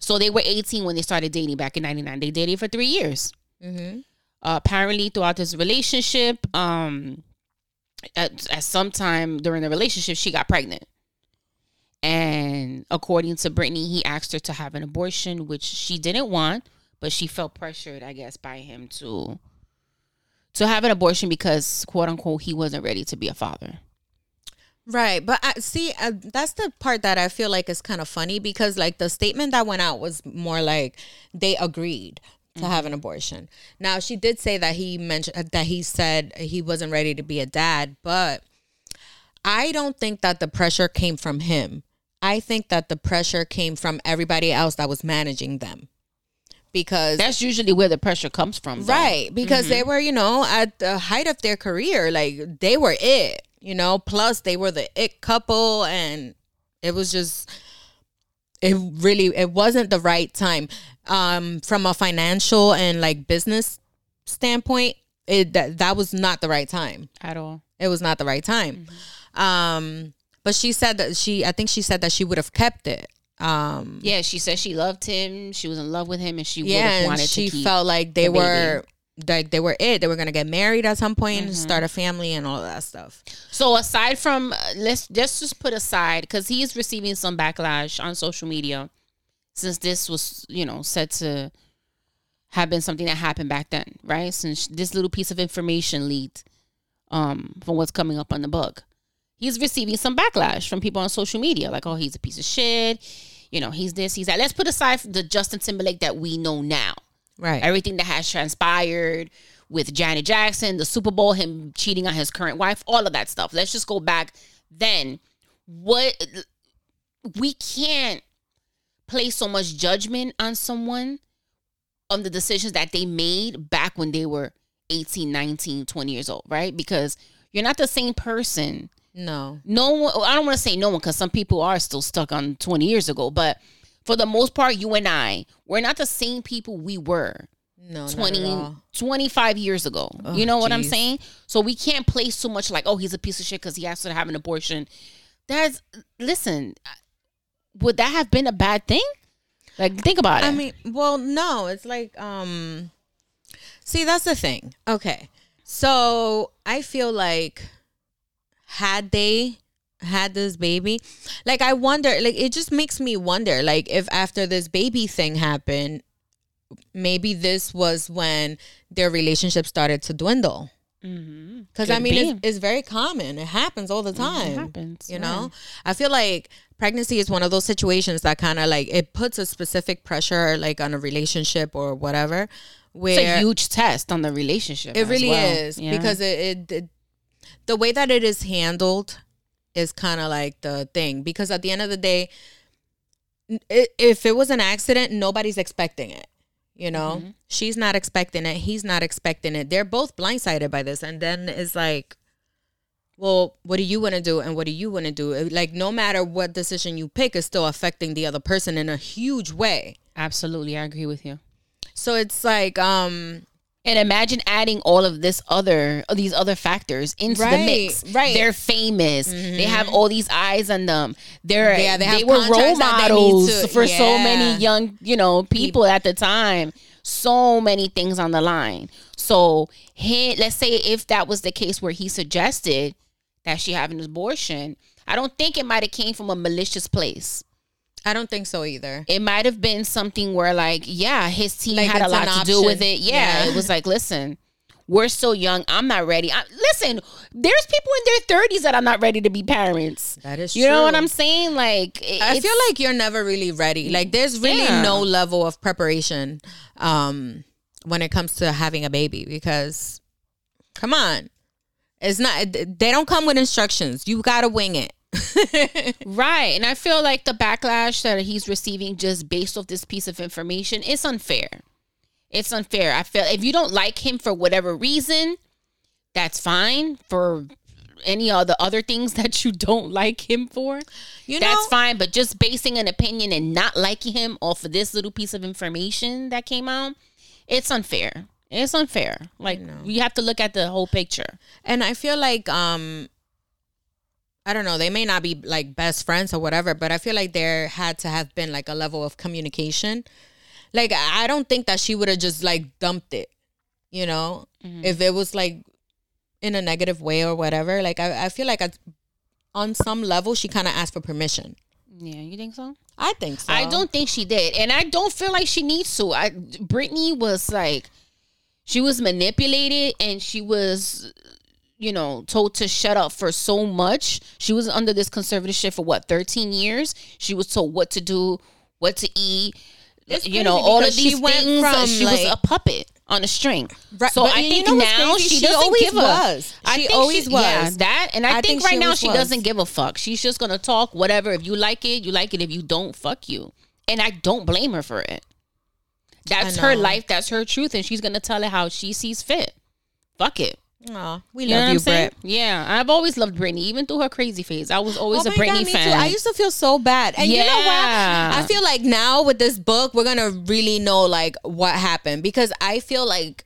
Speaker 2: So they were 18 when they started dating back in 99. They dated for three years.
Speaker 3: Mhm.
Speaker 2: Uh, apparently, throughout this relationship, um, at, at some time during the relationship, she got pregnant. And according to Britney, he asked her to have an abortion, which she didn't want, but she felt pressured, I guess, by him to to have an abortion because, quote unquote, he wasn't ready to be a father.
Speaker 3: Right, but I, see, uh, that's the part that I feel like is kind of funny because, like, the statement that went out was more like they agreed to have an abortion. Now, she did say that he mentioned that he said he wasn't ready to be a dad, but I don't think that the pressure came from him. I think that the pressure came from everybody else that was managing them because
Speaker 2: That's usually where the pressure comes from. though.
Speaker 3: Right, because they were, you know, at the height of their career, like they were it, you know, plus they were the it couple and it was just it really it wasn't the right time. Um from a financial and like business standpoint, it that, that was not the right time.
Speaker 2: At all.
Speaker 3: It was not the right time. Um but she said that she I think she said that she would have kept it. Um
Speaker 2: Yeah, she said she loved him. She was in love with him, and she would
Speaker 3: yeah,
Speaker 2: have
Speaker 3: and
Speaker 2: wanted
Speaker 3: she
Speaker 2: to keep.
Speaker 3: felt like they
Speaker 2: the
Speaker 3: were like they were it. They were gonna get married at some point,
Speaker 2: Mm-hmm.
Speaker 3: and start a family, and all that stuff.
Speaker 2: so aside from uh, let's let's just put aside because he is receiving some backlash on social media since this was you know said to have been something that happened back then, right? Since this little piece of information leaked um, from what's coming up on the book, he's receiving some backlash from people on social media, like, oh, he's a piece of shit. You know, he's this, he's that. Let's put aside the Justin Timberlake that we know now.
Speaker 3: Right.
Speaker 2: everything that has transpired with Janet Jackson, the Super Bowl, him cheating on his current wife, all of that stuff. Let's just go back then. What we can't place so much judgment on someone on the decisions that they made back when they were 18, 19, 20 years old, right? Because you're not the same person
Speaker 3: no.
Speaker 2: no one i don't want to say no one because some people are still stuck on 20 years ago but for the most part you and i we're not the same people we were
Speaker 3: No.
Speaker 2: 20
Speaker 3: not at all.
Speaker 2: 25 years ago you know what i'm saying so we can't place so much like oh he's a piece of shit because he has to have an abortion that's listen would that have been a bad thing like think about it
Speaker 3: I mean, well, no. It's like, um, see, that's the thing. Okay, so I feel like had they had this baby like i wonder like it just makes me wonder like if after this baby thing happened maybe this was when their relationship started to dwindle
Speaker 2: mm-hmm.
Speaker 3: because I mean, it's, it's very common. It happens all the time.
Speaker 2: happens,
Speaker 3: You know, I feel like pregnancy is one of those situations that kind of like it puts a specific pressure, like on a relationship or whatever. Where
Speaker 2: it's a huge test on the relationship
Speaker 3: it really
Speaker 2: well.
Speaker 3: is
Speaker 2: Yeah.
Speaker 3: because it, it, it the way that it is handled is kind of like the thing because at the end of the day if it was an accident nobody's expecting it you know? She's not expecting it he's not expecting it. They're both blindsided by this and then it's like well what do you want to do and what do you want to do like no matter what decision you pick is still affecting the other person in a huge way.
Speaker 2: Absolutely, I agree with you.
Speaker 3: so it's like um
Speaker 2: And imagine adding all of this other, of these other factors into the mix.
Speaker 3: right. Mm-hmm.
Speaker 2: They're famous. They have all these eyes on them. They're
Speaker 3: Yeah, they
Speaker 2: they, were role
Speaker 3: contracts that they need
Speaker 2: models
Speaker 3: to-
Speaker 2: for so many young, you know, people at the time. So many things on the line. So, he, let's say if that was the case where he suggested that she have an abortion, I don't think it might have came from a malicious place.
Speaker 3: I don't think so either
Speaker 2: It might have been something where, like, yeah, his team
Speaker 3: Like
Speaker 2: had a lot
Speaker 3: an
Speaker 2: to do with it. Yeah,
Speaker 3: Yeah.
Speaker 2: it was like, listen, we're so young. I'm not ready. I, listen, there's people in their 30s that are not ready to be parents.
Speaker 3: That is
Speaker 2: You know what. I'm saying? Like, it-
Speaker 3: I feel like you're never really ready. Like there's really
Speaker 2: Yeah.
Speaker 3: no level of preparation um when it comes to having a baby because come on. It's not they don't come with instructions. You got to wing it. [LAUGHS]
Speaker 2: right. And I feel like the backlash that he's receiving just based off this piece of information, it's unfair. It's unfair. I feel if you don't like him for whatever reason, that's fine. For any of the other things [LAUGHS] that you don't like him for,
Speaker 3: You know,
Speaker 2: that's fine. But just basing an opinion and not liking him off of this little piece of information that came out, it's unfair. It's unfair. Like you have to look at the whole picture.
Speaker 3: and I feel like um I don't know, they may not be like best friends or whatever, but I feel like there had to have been like a level of communication. Like I don't think that she would have just like dumped it, you know, mm-hmm. if it was like in a negative way or whatever. Like I, I feel like at, on some level she kind of asked for permission.
Speaker 2: Yeah, you think so?
Speaker 3: I think so.
Speaker 2: I don't think she did, and I don't feel like she needs to. I Britney was like, she was manipulated, and she was, you know, told to shut up for so much. She was under this conservative shit for what thirteen years. She was told what to do, what to eat. You know, all of
Speaker 3: because she
Speaker 2: these things.
Speaker 3: from,
Speaker 2: she was a puppet on a string.
Speaker 3: Right,
Speaker 2: So
Speaker 3: but
Speaker 2: I
Speaker 3: you
Speaker 2: think
Speaker 3: know what's
Speaker 2: now she
Speaker 3: She
Speaker 2: doesn't
Speaker 3: always
Speaker 2: give a.
Speaker 3: was.
Speaker 2: I
Speaker 3: She
Speaker 2: think
Speaker 3: always
Speaker 2: Yeah,
Speaker 3: was.
Speaker 2: that, and I,
Speaker 3: I
Speaker 2: think,
Speaker 3: think
Speaker 2: right
Speaker 3: she
Speaker 2: now she
Speaker 3: was.
Speaker 2: doesn't give a fuck. She's just gonna talk whatever. If you like it, you like it. If you don't, fuck you. And I don't blame her for it. That's her life. That's her truth, and she's gonna tell it how she sees fit. Fuck it.
Speaker 3: Aw, we
Speaker 2: You
Speaker 3: love you,
Speaker 2: saying?
Speaker 3: Britt.
Speaker 2: Yeah, I've always loved Britney, even through her crazy phase. I was always
Speaker 3: Oh
Speaker 2: a Britney
Speaker 3: God,
Speaker 2: fan.
Speaker 3: Too. I used to feel so bad. And you know what? I feel like now with this book, we're gonna really know like what happened because I feel like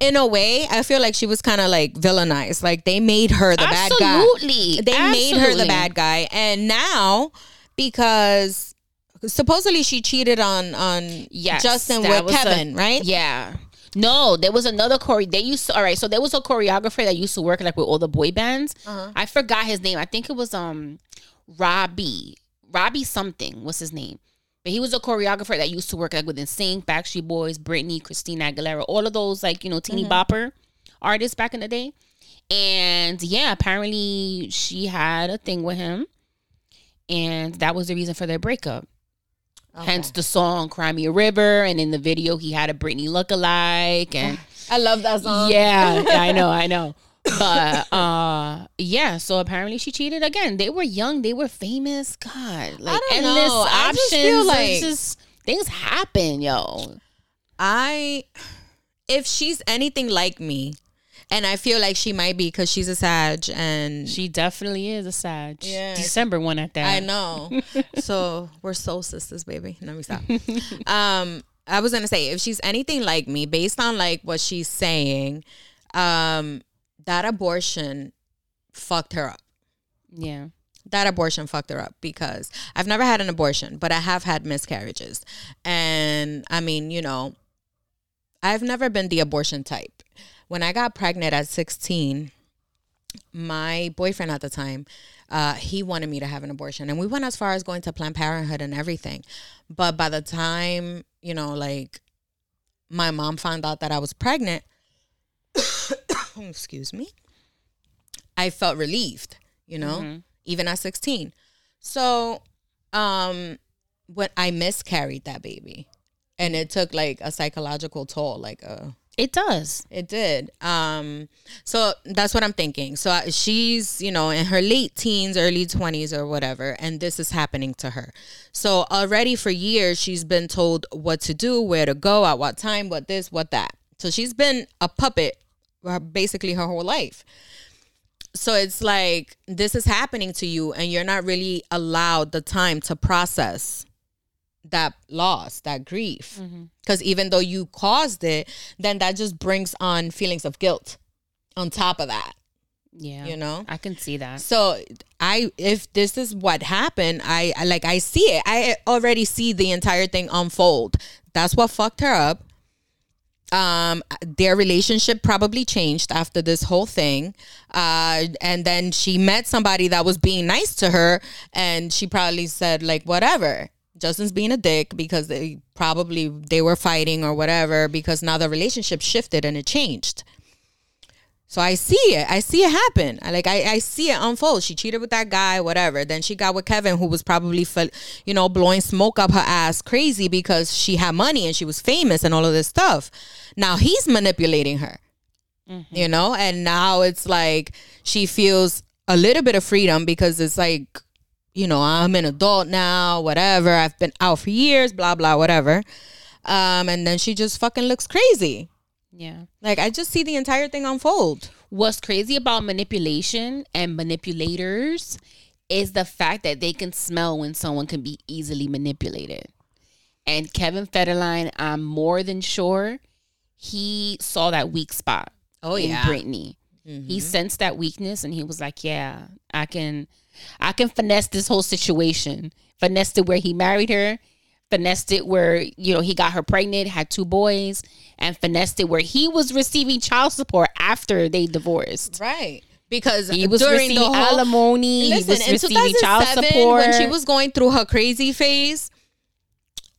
Speaker 3: in a way, I feel like she was kind of like villainized. Like they made her the bad guy.
Speaker 2: Absolutely.
Speaker 3: They made her the bad guy. And now because supposedly she cheated on on
Speaker 2: Yes,
Speaker 3: Justin with
Speaker 2: was a-
Speaker 3: Kevin, right?
Speaker 2: Yeah. No, there was another chore. They used to. All right, so there was a choreographer that used to work like with all the boy bands.
Speaker 3: Uh-huh.
Speaker 2: I forgot his name. I think it was um Robbie. Robbie something was his name. But he was a choreographer that used to work like with NSYNC, Backstreet Boys, Britney, Christina Aguilera, all of those like you know teeny
Speaker 3: Mm-hmm.
Speaker 2: bopper artists back in the day. And yeah, apparently she had a thing with him, and that was the reason for their breakup. Hence the song "Cry Me a River," and in the video he had a Britney lookalike, and
Speaker 3: I love that song.
Speaker 2: yeah, [LAUGHS] I know, I know. But uh yeah, so apparently she cheated again. They were young, they were famous. God, like
Speaker 3: don't
Speaker 2: endless
Speaker 3: know. I
Speaker 2: options.
Speaker 3: just feel like-
Speaker 2: just- things happen, yo.
Speaker 3: I if she's anything like me, and I feel like she might be because she's a Sag, and
Speaker 2: She definitely is a Sag.
Speaker 3: Yeah.
Speaker 2: December one at that.
Speaker 3: I know. [LAUGHS] so we're soul sisters, baby. Let me stop. um, I was gonna say if she's anything like me, based on like what she's saying, um, that abortion fucked her up.
Speaker 2: Yeah.
Speaker 3: That abortion fucked her up because I've never had an abortion, but I have had miscarriages. And I mean, you know, I've never been the abortion type. When I got pregnant at 16, my boyfriend at the time, uh, he wanted me to have an abortion. And we went as far as going to Planned Parenthood and everything. But by the time, you know, like my mom found out that I was pregnant, [COUGHS] excuse me, I felt relieved, you know, even at 16. So, um, when I miscarried that baby, and it took like a psychological toll, like a
Speaker 2: It does.
Speaker 3: It did. Um, so that's what I'm thinking. So she's, you know, in her late teens, early 20s or whatever, and this is happening to her. So already for years, she's been told what to do, where to go, at what time, what this, what that. So she's been a puppet uh, basically her whole life. So it's like this is happening to you, and you're not really allowed the time to process that loss, that grief. Because even though you caused it, then that just brings on feelings of guilt on top of that,
Speaker 2: Yeah.
Speaker 3: you know?
Speaker 2: I can see that.
Speaker 3: So I if this is what happened, I, I like I see it. I already see the entire thing unfold. That's what fucked her up. Um their relationship probably changed after this whole thing. Uh and then she met somebody that was being nice to her and she probably said like whatever. Justin's being a dick because they probably they were fighting or whatever because now the relationship shifted and it changed. So I see it. I see it happen. I like I, I see it unfold. She cheated with that guy, whatever. Then she got with Kevin, who was probably you know blowing smoke up her ass crazy because she had money and she was famous and all of this stuff. Now he's manipulating her, mm-hmm. you know, and now it's like she feels a little bit of freedom because it's like, you know, I'm an adult now, whatever. I've been out for years, blah blah, whatever. Um, and then she just fucking looks crazy.
Speaker 2: Yeah.
Speaker 3: Like I just see the entire thing unfold.
Speaker 2: What's crazy about manipulation and manipulators is the fact that they can smell when someone can be easily manipulated. And Kevin Federline, I'm more than sure he saw that weak spot
Speaker 3: Oh,
Speaker 2: in
Speaker 3: yeah.
Speaker 2: Britney. He sensed that weakness and he was like, Yeah, I can I can finesse this whole situation. Finessed it where he married her, finessed it where, you know, he got her pregnant, had two boys, and finessed it where he was receiving child support after they divorced.
Speaker 3: Right. Because
Speaker 2: He was
Speaker 3: during
Speaker 2: receiving
Speaker 3: the whole,
Speaker 2: alimony.
Speaker 3: Listen,
Speaker 2: he was
Speaker 3: in
Speaker 2: receiving child support.
Speaker 3: when she was going through her crazy phase,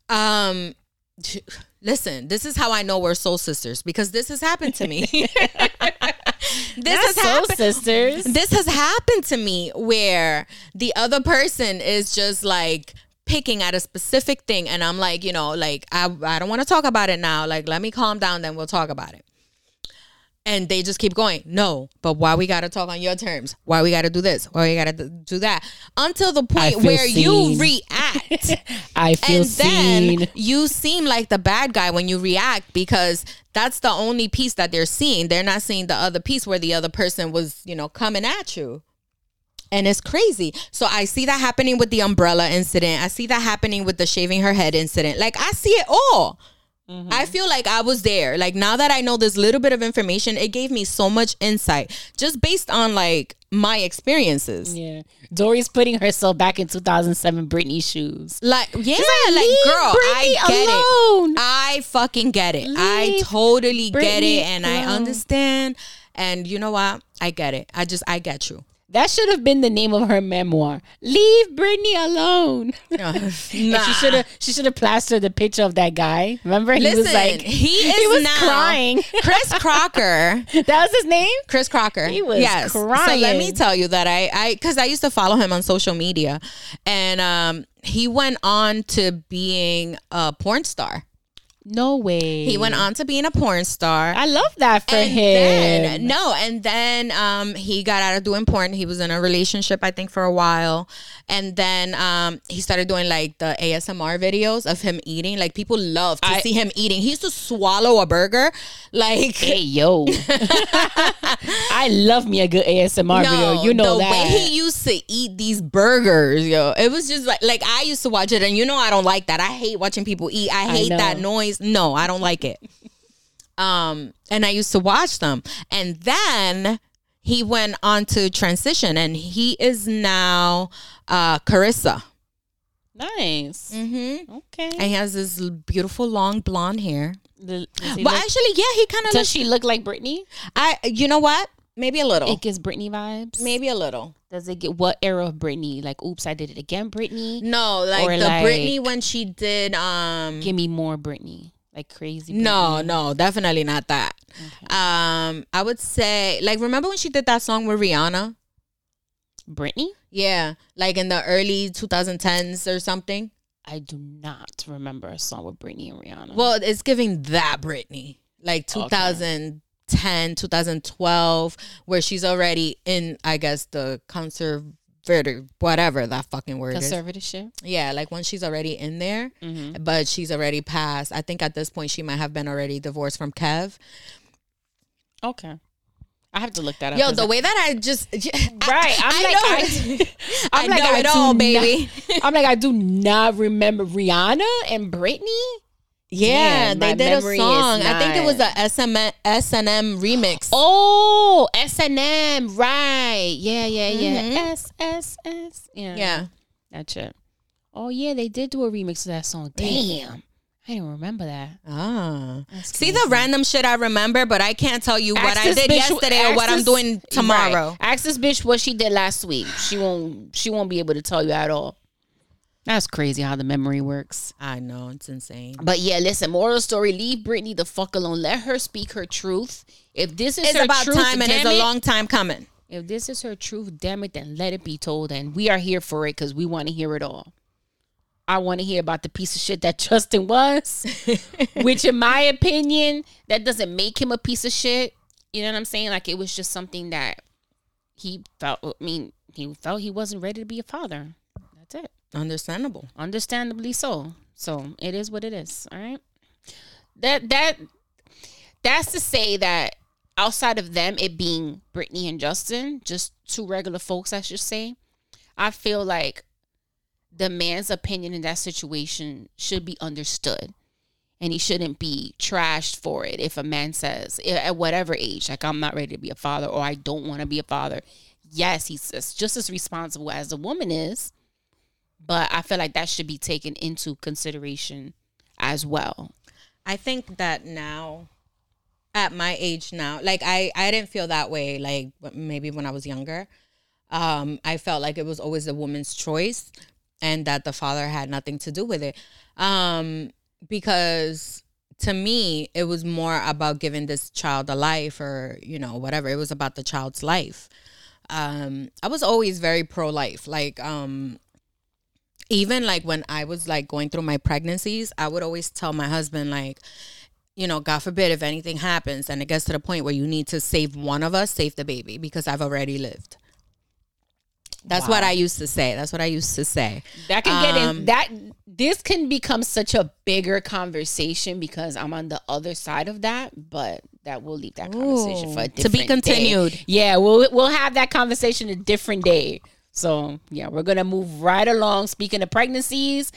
Speaker 3: um, listen, this is how I know we're soul sisters because this has happened to me. [LAUGHS] [LAUGHS] this
Speaker 2: Not
Speaker 3: has happened.
Speaker 2: sisters.
Speaker 3: This has happened to me where the other person is just like picking at a specific thing, and I'm like, you know, like I I don't want to talk about it now. Like, let me calm down, then we'll talk about it. And they just keep going. No, but why we gotta talk on your terms? Why we gotta do this? Why we gotta do that? Until the point where you react. [LAUGHS]
Speaker 2: I feel
Speaker 3: and then
Speaker 2: seen.
Speaker 3: you seem like the bad guy when you react because that's the only piece that they're seeing. They're not seeing the other piece where the other person was, you know, coming at you. And it's crazy. So I see that happening with the umbrella incident. I see that happening with the shaving her head incident. Like I see it all. I mm-hmm. feel like I was there. Like now that I know this little bit of information, it gave me so much insight just based on like my experiences.
Speaker 2: Yeah. Dory's putting herself back in 2007 Britney shoes.
Speaker 3: Like, yeah, like,
Speaker 2: "Leave
Speaker 3: girl, I
Speaker 2: Britney
Speaker 3: get
Speaker 2: alone."
Speaker 3: it. I fucking get it. I
Speaker 2: Leave
Speaker 3: totally get it, and I understand. And you know what? I get it. I just, I get you.
Speaker 2: That should have been the name of her memoir. Leave Britney alone. [LAUGHS] [LAUGHS]
Speaker 3: nah.
Speaker 2: She should have she should have plastered the picture of that guy. Remember? He
Speaker 3: Listen,
Speaker 2: was like
Speaker 3: he is
Speaker 2: he was
Speaker 3: now
Speaker 2: crying. [LAUGHS]
Speaker 3: Chris Crocker.
Speaker 2: that was his name?
Speaker 3: Chris Crocker.
Speaker 2: He was
Speaker 3: yes. So let me tell you that I, I, because I used to follow him on social media, and um, he went on to being a porn star.
Speaker 2: No way.
Speaker 3: He went on to being a porn star.
Speaker 2: I love that for
Speaker 3: and
Speaker 2: him.
Speaker 3: then no, and then um he got out of doing porn. He was in a relationship, I think, for a while, and then um he started doing like the ASMR videos of him eating. Like people love to
Speaker 2: I-
Speaker 3: see him eating. He used to swallow a burger, like.
Speaker 2: hey yo. [LAUGHS] I love me a good ASMR video. You know
Speaker 3: the
Speaker 2: that.
Speaker 3: way he used to eat these burgers, yo, it was just like like I used to watch it, and you know I don't like that. I hate watching people eat. I hate that
Speaker 2: know.
Speaker 3: No, I don't like it. um, and I used to watch them, and then he went on to transition, and he is now uh Carissa.
Speaker 2: nice.
Speaker 3: Mm-hmm.
Speaker 2: Okay.
Speaker 3: And he has this beautiful long blonde hair.
Speaker 2: The- does he
Speaker 3: But
Speaker 2: look-
Speaker 3: actually, yeah, he kind of
Speaker 2: does
Speaker 3: looks.
Speaker 2: she look like Britney?
Speaker 3: I, you know what? Maybe a little.
Speaker 2: It gives Britney vibes.
Speaker 3: Maybe a little.
Speaker 2: Does it get what era of Britney? Like, oops, I did it again, Britney.
Speaker 3: No, like
Speaker 2: Or
Speaker 3: the
Speaker 2: like-
Speaker 3: Britney when she did um
Speaker 2: Give me more Britney. Like crazy. Britney.
Speaker 3: No, no, definitely not that. Um I would say like remember when she did that song with Rihanna?
Speaker 2: Britney?
Speaker 3: Yeah, like in the early 2010s or something.
Speaker 2: I do not remember a song with Britney and Rihanna.
Speaker 3: Well, it's giving that Britney. like 2010, 2012, where she's already in, I guess, the conservative, whatever that fucking word is.
Speaker 2: Conservatorship.
Speaker 3: Yeah, like when she's already in there,
Speaker 2: Mm-hmm.
Speaker 3: but she's already passed. I think at this point she might have been already divorced from Kev.
Speaker 2: Okay. I have to look that up.
Speaker 3: Yo, the
Speaker 2: I-
Speaker 3: way that I just [LAUGHS]
Speaker 2: Right. I'm
Speaker 3: I
Speaker 2: like,
Speaker 3: know.
Speaker 2: I, [LAUGHS] [LAUGHS] I'm like,
Speaker 3: know it all,
Speaker 2: not-
Speaker 3: baby.
Speaker 2: I'm like, I do not remember Rihanna and Britney.
Speaker 3: Yeah,
Speaker 2: Damn,
Speaker 3: they did a song. I think it was
Speaker 2: not-
Speaker 3: a SM, S&M remix.
Speaker 2: Oh, S and M, right? Yeah, yeah, yeah.
Speaker 3: Mhm.
Speaker 2: S S S. Yeah,
Speaker 3: Yeah.
Speaker 2: that's it. Oh yeah, they did do a remix of that song. Damn, I didn't remember that.
Speaker 3: Ah. See the random shit I remember, but I can't tell you what I did
Speaker 2: bitch-
Speaker 3: yesterday or what I'm
Speaker 2: this-
Speaker 3: doing tomorrow.
Speaker 2: Right. Ask this bitch what she did last week. She won't. She won't be able to tell you at all. That's crazy how the memory works.
Speaker 3: I know it's insane.
Speaker 2: But yeah, listen. Moral story: Leave Britney the fuck alone. Let her speak her truth. If this is
Speaker 3: It's
Speaker 2: her
Speaker 3: about
Speaker 2: truth,
Speaker 3: time and it's
Speaker 2: damn
Speaker 3: a long time coming.
Speaker 2: If this is her truth, damn it, then let it be told. And we are here for it because we want to hear it all. I want to hear about the piece of shit that [LAUGHS] Justin was, [LAUGHS] which, in my opinion, that doesn't make him a piece of shit. You know what I'm saying? Like it was just something that he felt. I mean, he felt he wasn't ready to be a father. That's it.
Speaker 3: Understandable.
Speaker 2: Understandably so. So it is what it is. All right. That that that's to say that outside of them, it being Britney and Justin, just two regular folks, I should say, I feel like the man's opinion in that situation should be understood. And he shouldn't be trashed for it if a man says eh, at whatever age, like I'm not ready to be a father or I don't want to be a father. Yes, he's just as responsible as the woman is, but I feel like that should be taken into consideration as well.
Speaker 3: I think that now, at my age now, like I, I didn't feel that way. Like maybe when I was younger, um, I felt like it was always a woman's choice, and that the father had nothing to do with it. Um, because to me, it was more about giving this child a life, or you know, whatever. It was about the child's life. Um, I was always very pro life. Like, um, even like when I was like going through my pregnancies, I would always tell my husband like, you know, God forbid if anything happens and it gets to the point where you need to save one of us, save the baby because I've already lived. That's what I used to say. That's what I used to say.
Speaker 2: That can get
Speaker 3: Um,
Speaker 2: in that this can become such a bigger conversation because I'm on the other side of that, but that we'll leave that conversation for a
Speaker 3: Ooh,
Speaker 2: different
Speaker 3: to be
Speaker 2: day.
Speaker 3: continued.
Speaker 2: Yeah, we'll we'll have that conversation a different day. So yeah, we're gonna move right along. Speaking of pregnancies,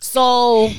Speaker 2: so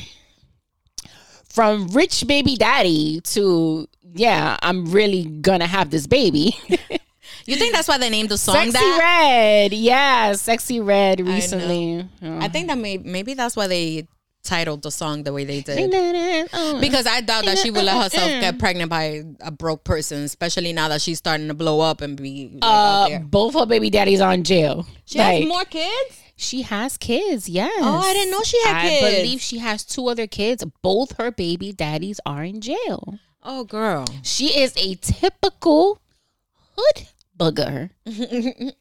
Speaker 2: from rich baby daddy to yeah, I'm really gonna have this baby. [LAUGHS]
Speaker 3: You think that's why they named the song
Speaker 2: Sexy
Speaker 3: that?
Speaker 2: red, yeah, sexy red. Recently,
Speaker 3: I think that may, maybe that's why they titled the song the way they did.
Speaker 2: Oh.
Speaker 3: Because I doubt that she would let [LAUGHS] herself get pregnant by a broke person, especially now that she's starting to blow up and be like, out
Speaker 2: uh,
Speaker 3: there.
Speaker 2: both her baby daddies are in jail.
Speaker 3: She
Speaker 2: Like,
Speaker 3: has more kids.
Speaker 2: She has kids. Yes.
Speaker 3: Oh, I didn't know she had kids.
Speaker 2: I
Speaker 3: kids.
Speaker 2: believe she has two other kids. Both her baby daddies are in jail.
Speaker 3: Oh, girl.
Speaker 2: She is a typical hood booger. [LAUGHS]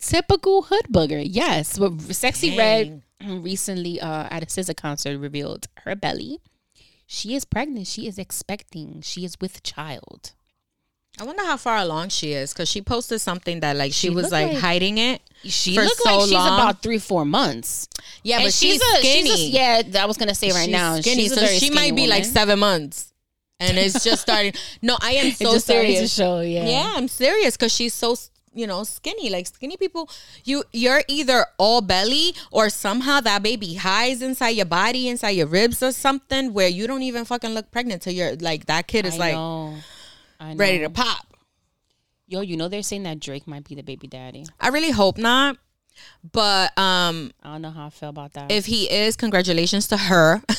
Speaker 2: typical hood booger. Yes. But Sexy Red [CLEARS THROAT] recently uh, at a SZA concert revealed her belly. She is pregnant. She is expecting. She is with child.
Speaker 3: I wonder how far along she is because she posted something that like she,
Speaker 2: She
Speaker 3: was like,
Speaker 2: like-
Speaker 3: hiding it.
Speaker 2: She
Speaker 3: For
Speaker 2: looks
Speaker 3: so
Speaker 2: like she's
Speaker 3: long.
Speaker 2: about three, four months.
Speaker 3: Yeah,
Speaker 2: And
Speaker 3: but she's,
Speaker 2: a,
Speaker 3: skinny.
Speaker 2: She's a, yeah, I was gonna say right
Speaker 3: She's
Speaker 2: now.
Speaker 3: skinny,
Speaker 2: she's a
Speaker 3: so she might be like seven months, and it's just starting. [LAUGHS] No, I am so serious.
Speaker 2: to show, yeah.
Speaker 3: Yeah, I'm serious because she's so you know skinny. Like skinny people, you you're either all belly or somehow that baby hides inside your body, inside your ribs or something, where you don't even fucking look pregnant till you're like that kid is
Speaker 2: I
Speaker 3: like
Speaker 2: know. I
Speaker 3: ready to pop.
Speaker 2: Yo, you know they're saying that Drake might be the baby daddy.
Speaker 3: I really hope not, but um,
Speaker 2: I don't know how I feel about that.
Speaker 3: if he is, congratulations to her. [LAUGHS]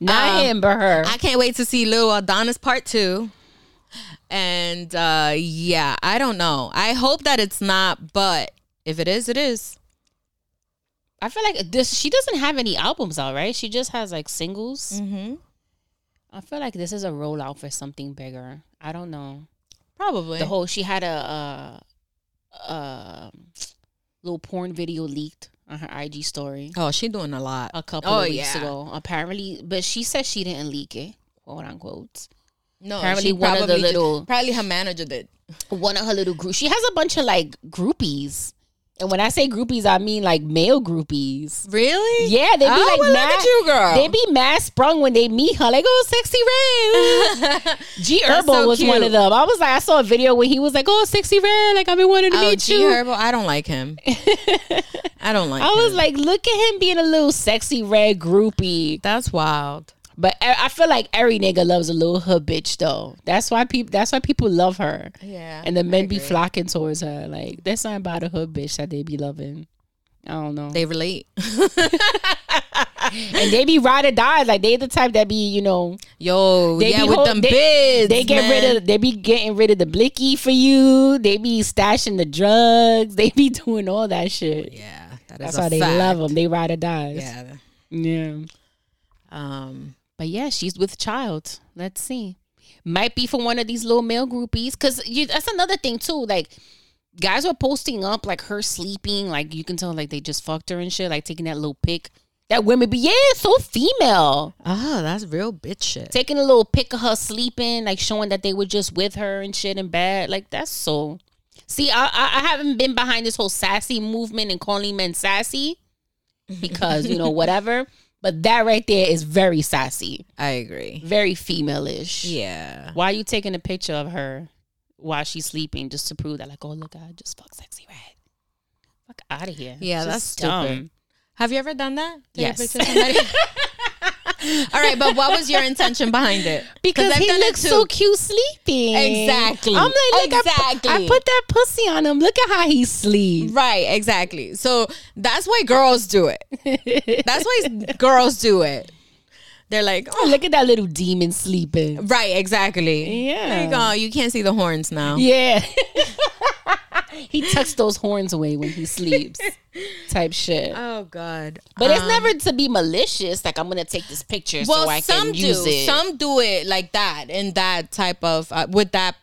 Speaker 2: Not
Speaker 3: um,
Speaker 2: him, but her.
Speaker 3: I can't wait to see Lil Adonis part two. And uh yeah, I don't know. I hope that it's not, but if it is, it is.
Speaker 2: I feel like this. She doesn't have any albums out, right? She just has like singles.
Speaker 3: Mm-hmm.
Speaker 2: I feel like this is a rollout for something bigger. I don't know.
Speaker 3: Probably.
Speaker 2: The whole she had a, a, a little porn video leaked on her IG story
Speaker 3: oh, she doing a lot.
Speaker 2: a couple
Speaker 3: Oh,
Speaker 2: of weeks
Speaker 3: yeah.
Speaker 2: ago. Apparently, but she said she didn't leak it. quote unquote.
Speaker 3: No,
Speaker 2: Apparently
Speaker 3: she
Speaker 2: one of the
Speaker 3: probably-
Speaker 2: little-
Speaker 3: probably her manager did.
Speaker 2: One of her little group. She has a bunch of like groupies. And when I say groupies, I mean like male groupies.
Speaker 3: Really?
Speaker 2: Yeah, they be
Speaker 3: Oh,
Speaker 2: like
Speaker 3: well,
Speaker 2: mad.
Speaker 3: look at you, girl.
Speaker 2: They be mad sprung when they meet her, like, "Oh, sexy red." [LAUGHS] G Herbo
Speaker 3: so
Speaker 2: was one of them. I was like, I saw a video when he was like, "Oh, sexy red," like I've been wanting to
Speaker 3: Oh,
Speaker 2: meet
Speaker 3: G
Speaker 2: you.
Speaker 3: Herbo, I don't like him. [LAUGHS] I don't like.
Speaker 2: I was like, look at him being a little sexy red groupie.
Speaker 3: that's wild.
Speaker 2: But I feel like every nigga loves a little hood bitch though. That's why people. That's why people love her.
Speaker 3: Yeah,
Speaker 2: And the men be flocking towards her. Like that's not about a hood bitch that they be loving. I don't know.
Speaker 3: They relate. [LAUGHS] [LAUGHS]
Speaker 2: and they be ride or die. Like they the type that be, you know,
Speaker 3: Yo,
Speaker 2: They
Speaker 3: yeah,
Speaker 2: be
Speaker 3: with
Speaker 2: hol-
Speaker 3: them
Speaker 2: they,
Speaker 3: bids.
Speaker 2: They get
Speaker 3: man.
Speaker 2: rid of. They be getting rid of the blicky for you. They be stashing the drugs. [LAUGHS] They be doing all that shit.
Speaker 3: Yeah, that is
Speaker 2: That's why they
Speaker 3: fact.
Speaker 2: love them. They ride or die.
Speaker 3: Yeah.
Speaker 2: yeah.
Speaker 3: Um.
Speaker 2: But yeah, she's with child. Let's see. Might be for one of these little male groupies. Cause you, that's another thing too. Like guys were posting up like her sleeping. Like you can tell like they just fucked her and shit. Like taking that little pic. That women be yeah, so female.
Speaker 3: Oh, that's real bitch shit.
Speaker 2: Taking a little pic of her sleeping, like showing that they were just with her and shit in bed. Like that's so. See, I I, I haven't been behind this whole sassy movement and calling men sassy [LAUGHS] because you know whatever. But that right there is very sassy,
Speaker 3: I agree.
Speaker 2: very female-ish.
Speaker 3: Yeah.
Speaker 2: Why are you taking a picture of her while she's sleeping just to prove that, like, oh look, I just fuck sexy red. Fuck out of here.
Speaker 3: Yeah,
Speaker 2: It's
Speaker 3: that's
Speaker 2: dumb.
Speaker 3: stupid. Have you ever done that? Take
Speaker 2: Yes. [LAUGHS]
Speaker 3: picture of somebody? All right, but what was your intention behind it?
Speaker 2: Because he looks so cute sleeping.
Speaker 3: Exactly.
Speaker 2: I'm like, look, I
Speaker 3: Exactly.
Speaker 2: I, put that pussy on him. Look at how he sleeps.
Speaker 3: Right, exactly. So that's why girls do it. That's why girls do it. They're like, oh, oh.
Speaker 2: Look at that little demon sleeping.
Speaker 3: right, exactly.
Speaker 2: Yeah.
Speaker 3: There you go. You can't see the horns now.
Speaker 2: Yeah. [LAUGHS] he tucks those horns away when he sleeps. [LAUGHS] Type shit.
Speaker 3: Oh God.
Speaker 2: But it's
Speaker 3: Um,
Speaker 2: never to be malicious. Like I'm gonna take this picture
Speaker 3: well,
Speaker 2: so I
Speaker 3: some
Speaker 2: can
Speaker 3: do.
Speaker 2: use it.
Speaker 3: Some do it like that, in that type of uh, with that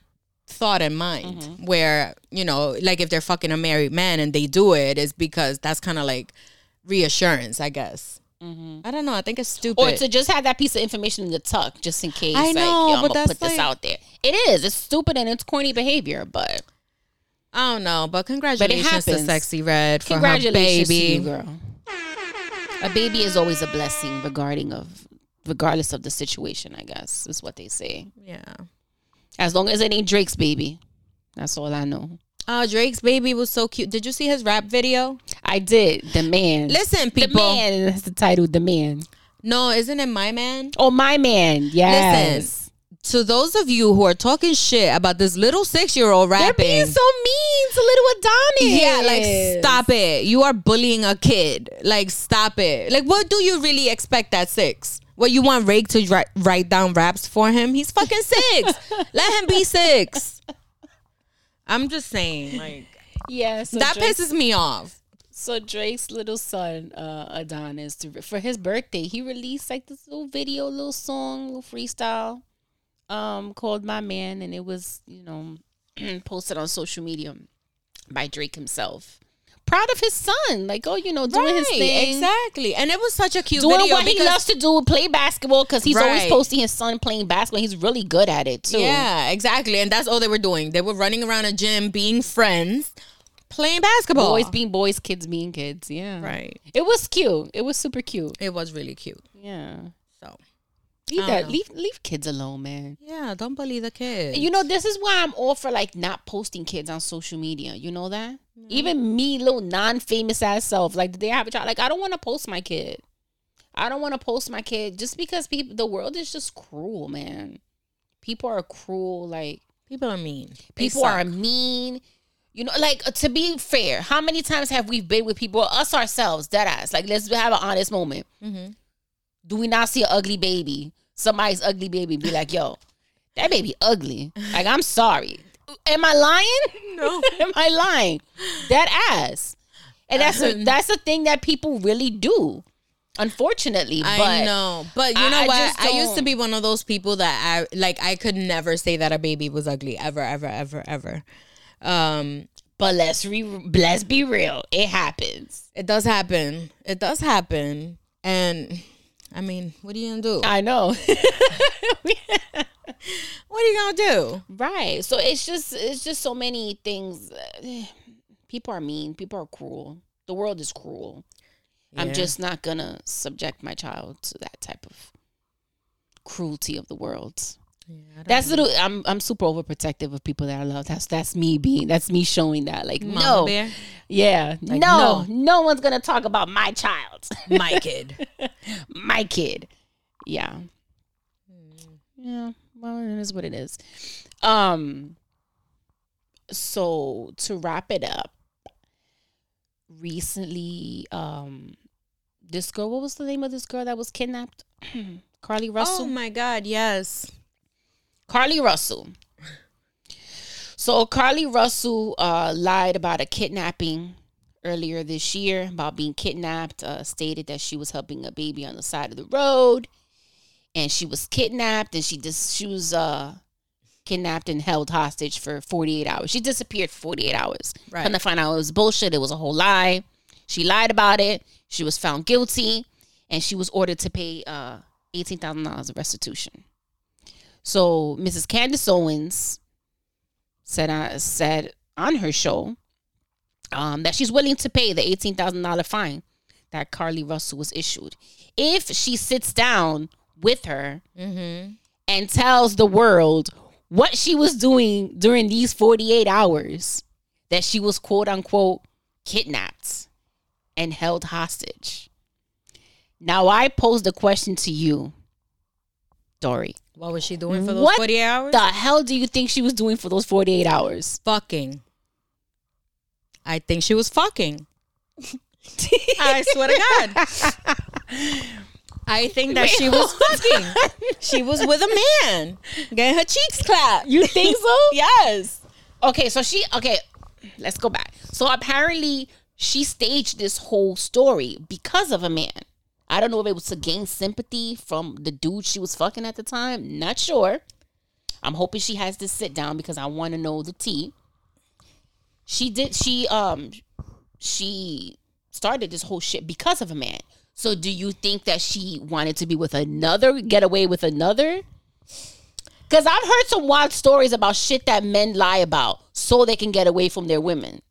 Speaker 3: thought in mind,
Speaker 2: Mm-hmm.
Speaker 3: where you know, like if they're fucking a married man and they do it, is because that's kind of like reassurance, I guess. I don't know. I think it's stupid.
Speaker 2: Mm-hmm. or to just have that piece of information in the tuck, just in case.
Speaker 3: I
Speaker 2: like,
Speaker 3: know,
Speaker 2: yo, I'm
Speaker 3: but that's
Speaker 2: put this
Speaker 3: like-
Speaker 2: out there. It is. It's stupid and it's corny behavior, but
Speaker 3: I don't know, but congratulations to
Speaker 2: happens.
Speaker 3: Sexy Red for her
Speaker 2: congratulations
Speaker 3: baby.
Speaker 2: to you, girl. A baby is always a blessing, regarding of regardless of the situation. I guess is what they say.
Speaker 3: Yeah.
Speaker 2: As long as it ain't Drake's baby, that's all I know.
Speaker 3: Uh, Drake's baby was so cute. Did you see his rap video?
Speaker 2: I did. The man.
Speaker 3: Listen, people.
Speaker 2: the man. That's the title. The man.
Speaker 3: No, isn't it my man?
Speaker 2: Oh, my man. Yes.
Speaker 3: Listen, to those of you who are talking shit about this little six year old rapping, They're
Speaker 2: being so mean to little Adonis.
Speaker 3: yeah, like stop it. You are bullying a kid. Like stop it. Like what do you really expect at six? What you want Drake to write, write down raps for him? He's fucking six. [LAUGHS] Let him be six. I'm just saying, like
Speaker 2: Yeah. So
Speaker 3: that
Speaker 2: Drake's-
Speaker 3: pisses me off.
Speaker 2: So Drake's little son, uh, Adonis, for his birthday, he released like this little video, little song, little freestyle, um, called "My Man," and it was, you know, [CLEARS THROAT] posted on social media by Drake himself. Proud of his son, like oh, you know, doing his thing,
Speaker 3: exactly. And it was such a cute
Speaker 2: doing
Speaker 3: video
Speaker 2: what he loves to do, play basketball, because he's always
Speaker 3: Right.
Speaker 2: posting his son playing basketball. He's really good at it too.
Speaker 3: Yeah, exactly. And that's all they were doing. They were running around a gym, being friends, playing basketball.
Speaker 2: boys being boys, kids being kids. Yeah,
Speaker 3: right.
Speaker 2: It was cute. It was super cute.
Speaker 3: It was really cute.
Speaker 2: Yeah. Leave that.
Speaker 3: know.
Speaker 2: Leave leave kids alone, man.
Speaker 3: yeah, don't believe the kids.
Speaker 2: You know, this is why I'm all for like not posting kids on social media. You know that? Even me, little non-famous ass self, like the day I have a child, like I don't want to post my kid. I don't want to post my kid just because people. The world is just cruel, man. People are cruel. Like
Speaker 3: people are mean.
Speaker 2: People are mean. You know, like uh, to be fair, how many times have we been with people, us ourselves, dead ass? Like, let's have an honest moment.
Speaker 3: Mhm.
Speaker 2: Do we not see an ugly baby? Somebody's ugly baby, be like, yo, that baby ugly. Like, I'm sorry. Am I lying?
Speaker 3: No. [LAUGHS]
Speaker 2: Am I lying? That ass. And that's a, that's the thing that people really do. Unfortunately, but
Speaker 3: I know, but you know
Speaker 2: I
Speaker 3: what?
Speaker 2: just
Speaker 3: I used to be one of those people that I like. I could never say that a baby was ugly ever, ever, ever, ever. Um,
Speaker 2: but let's re, let's be real. It happens.
Speaker 3: it does happen. It does happen, and I mean, what are you gonna do?
Speaker 2: I know. [LAUGHS]
Speaker 3: What are you gonna do?
Speaker 2: right. So it's just it's just so many things. [SIGHS] People are mean. People are cruel. The world is cruel. I'm just not gonna subject my child to that type of cruelty of the world. That's little. I'm I'm super overprotective of people that I love. That's that's me being. That's me showing that. Like
Speaker 3: Mama
Speaker 2: no,
Speaker 3: bear?
Speaker 2: yeah,
Speaker 3: Like,
Speaker 2: no,
Speaker 3: no.
Speaker 2: no one's gonna talk about my child, [LAUGHS]
Speaker 3: my kid. [LAUGHS]
Speaker 2: my kid. Yeah, yeah. Well, it is what it is. Um. So to wrap it up, recently, um, this girl. What was the name of this girl that was kidnapped? [CLEARS THROAT] Carlee Russell.
Speaker 3: Oh my God! Yes.
Speaker 2: Carlee Russell. So Carlee Russell uh, lied about a kidnapping earlier this year about being kidnapped. Uh, stated that she was helping a baby on the side of the road, and she was kidnapped, and she just she was uh, kidnapped and held hostage for forty eight hours. She disappeared for forty eight hours.
Speaker 3: Right.
Speaker 2: Come to find out it was bullshit. It was a whole lie. She lied about it. She was found guilty, and she was ordered to pay uh, eighteen thousand dollars of restitution. So Mrs. Candace Owens said uh, said on her show um, that she's willing to pay the eighteen thousand dollar fine that Carlee Russell was issued if she sits down with her
Speaker 3: Mm-hmm.
Speaker 2: and tells the world what she was doing during these forty eight hours that she was quote unquote kidnapped and held hostage. Now I pose the question to you, Dory.
Speaker 3: What was she doing for those
Speaker 2: What
Speaker 3: forty hours?
Speaker 2: the hell do you think she was doing for those 48 hours?
Speaker 3: fucking. I think she was fucking. [LAUGHS] I swear to God. I think that
Speaker 2: Wait,
Speaker 3: she was fucking. She was with a man, getting her cheeks clapped.
Speaker 2: You think so? [LAUGHS]
Speaker 3: yes.
Speaker 2: Okay, so she okay, let's go back. So apparently she staged this whole story because of a man. I don't know if it was to gain sympathy from the dude she was fucking at the time. Not sure. I'm hoping she has this sit down because I want to know the tea. She did she um she started this whole shit because of a man. So do you think that she wanted to be with another, get away with another? Because I've heard some wild stories about shit that men lie about so they can get away from their women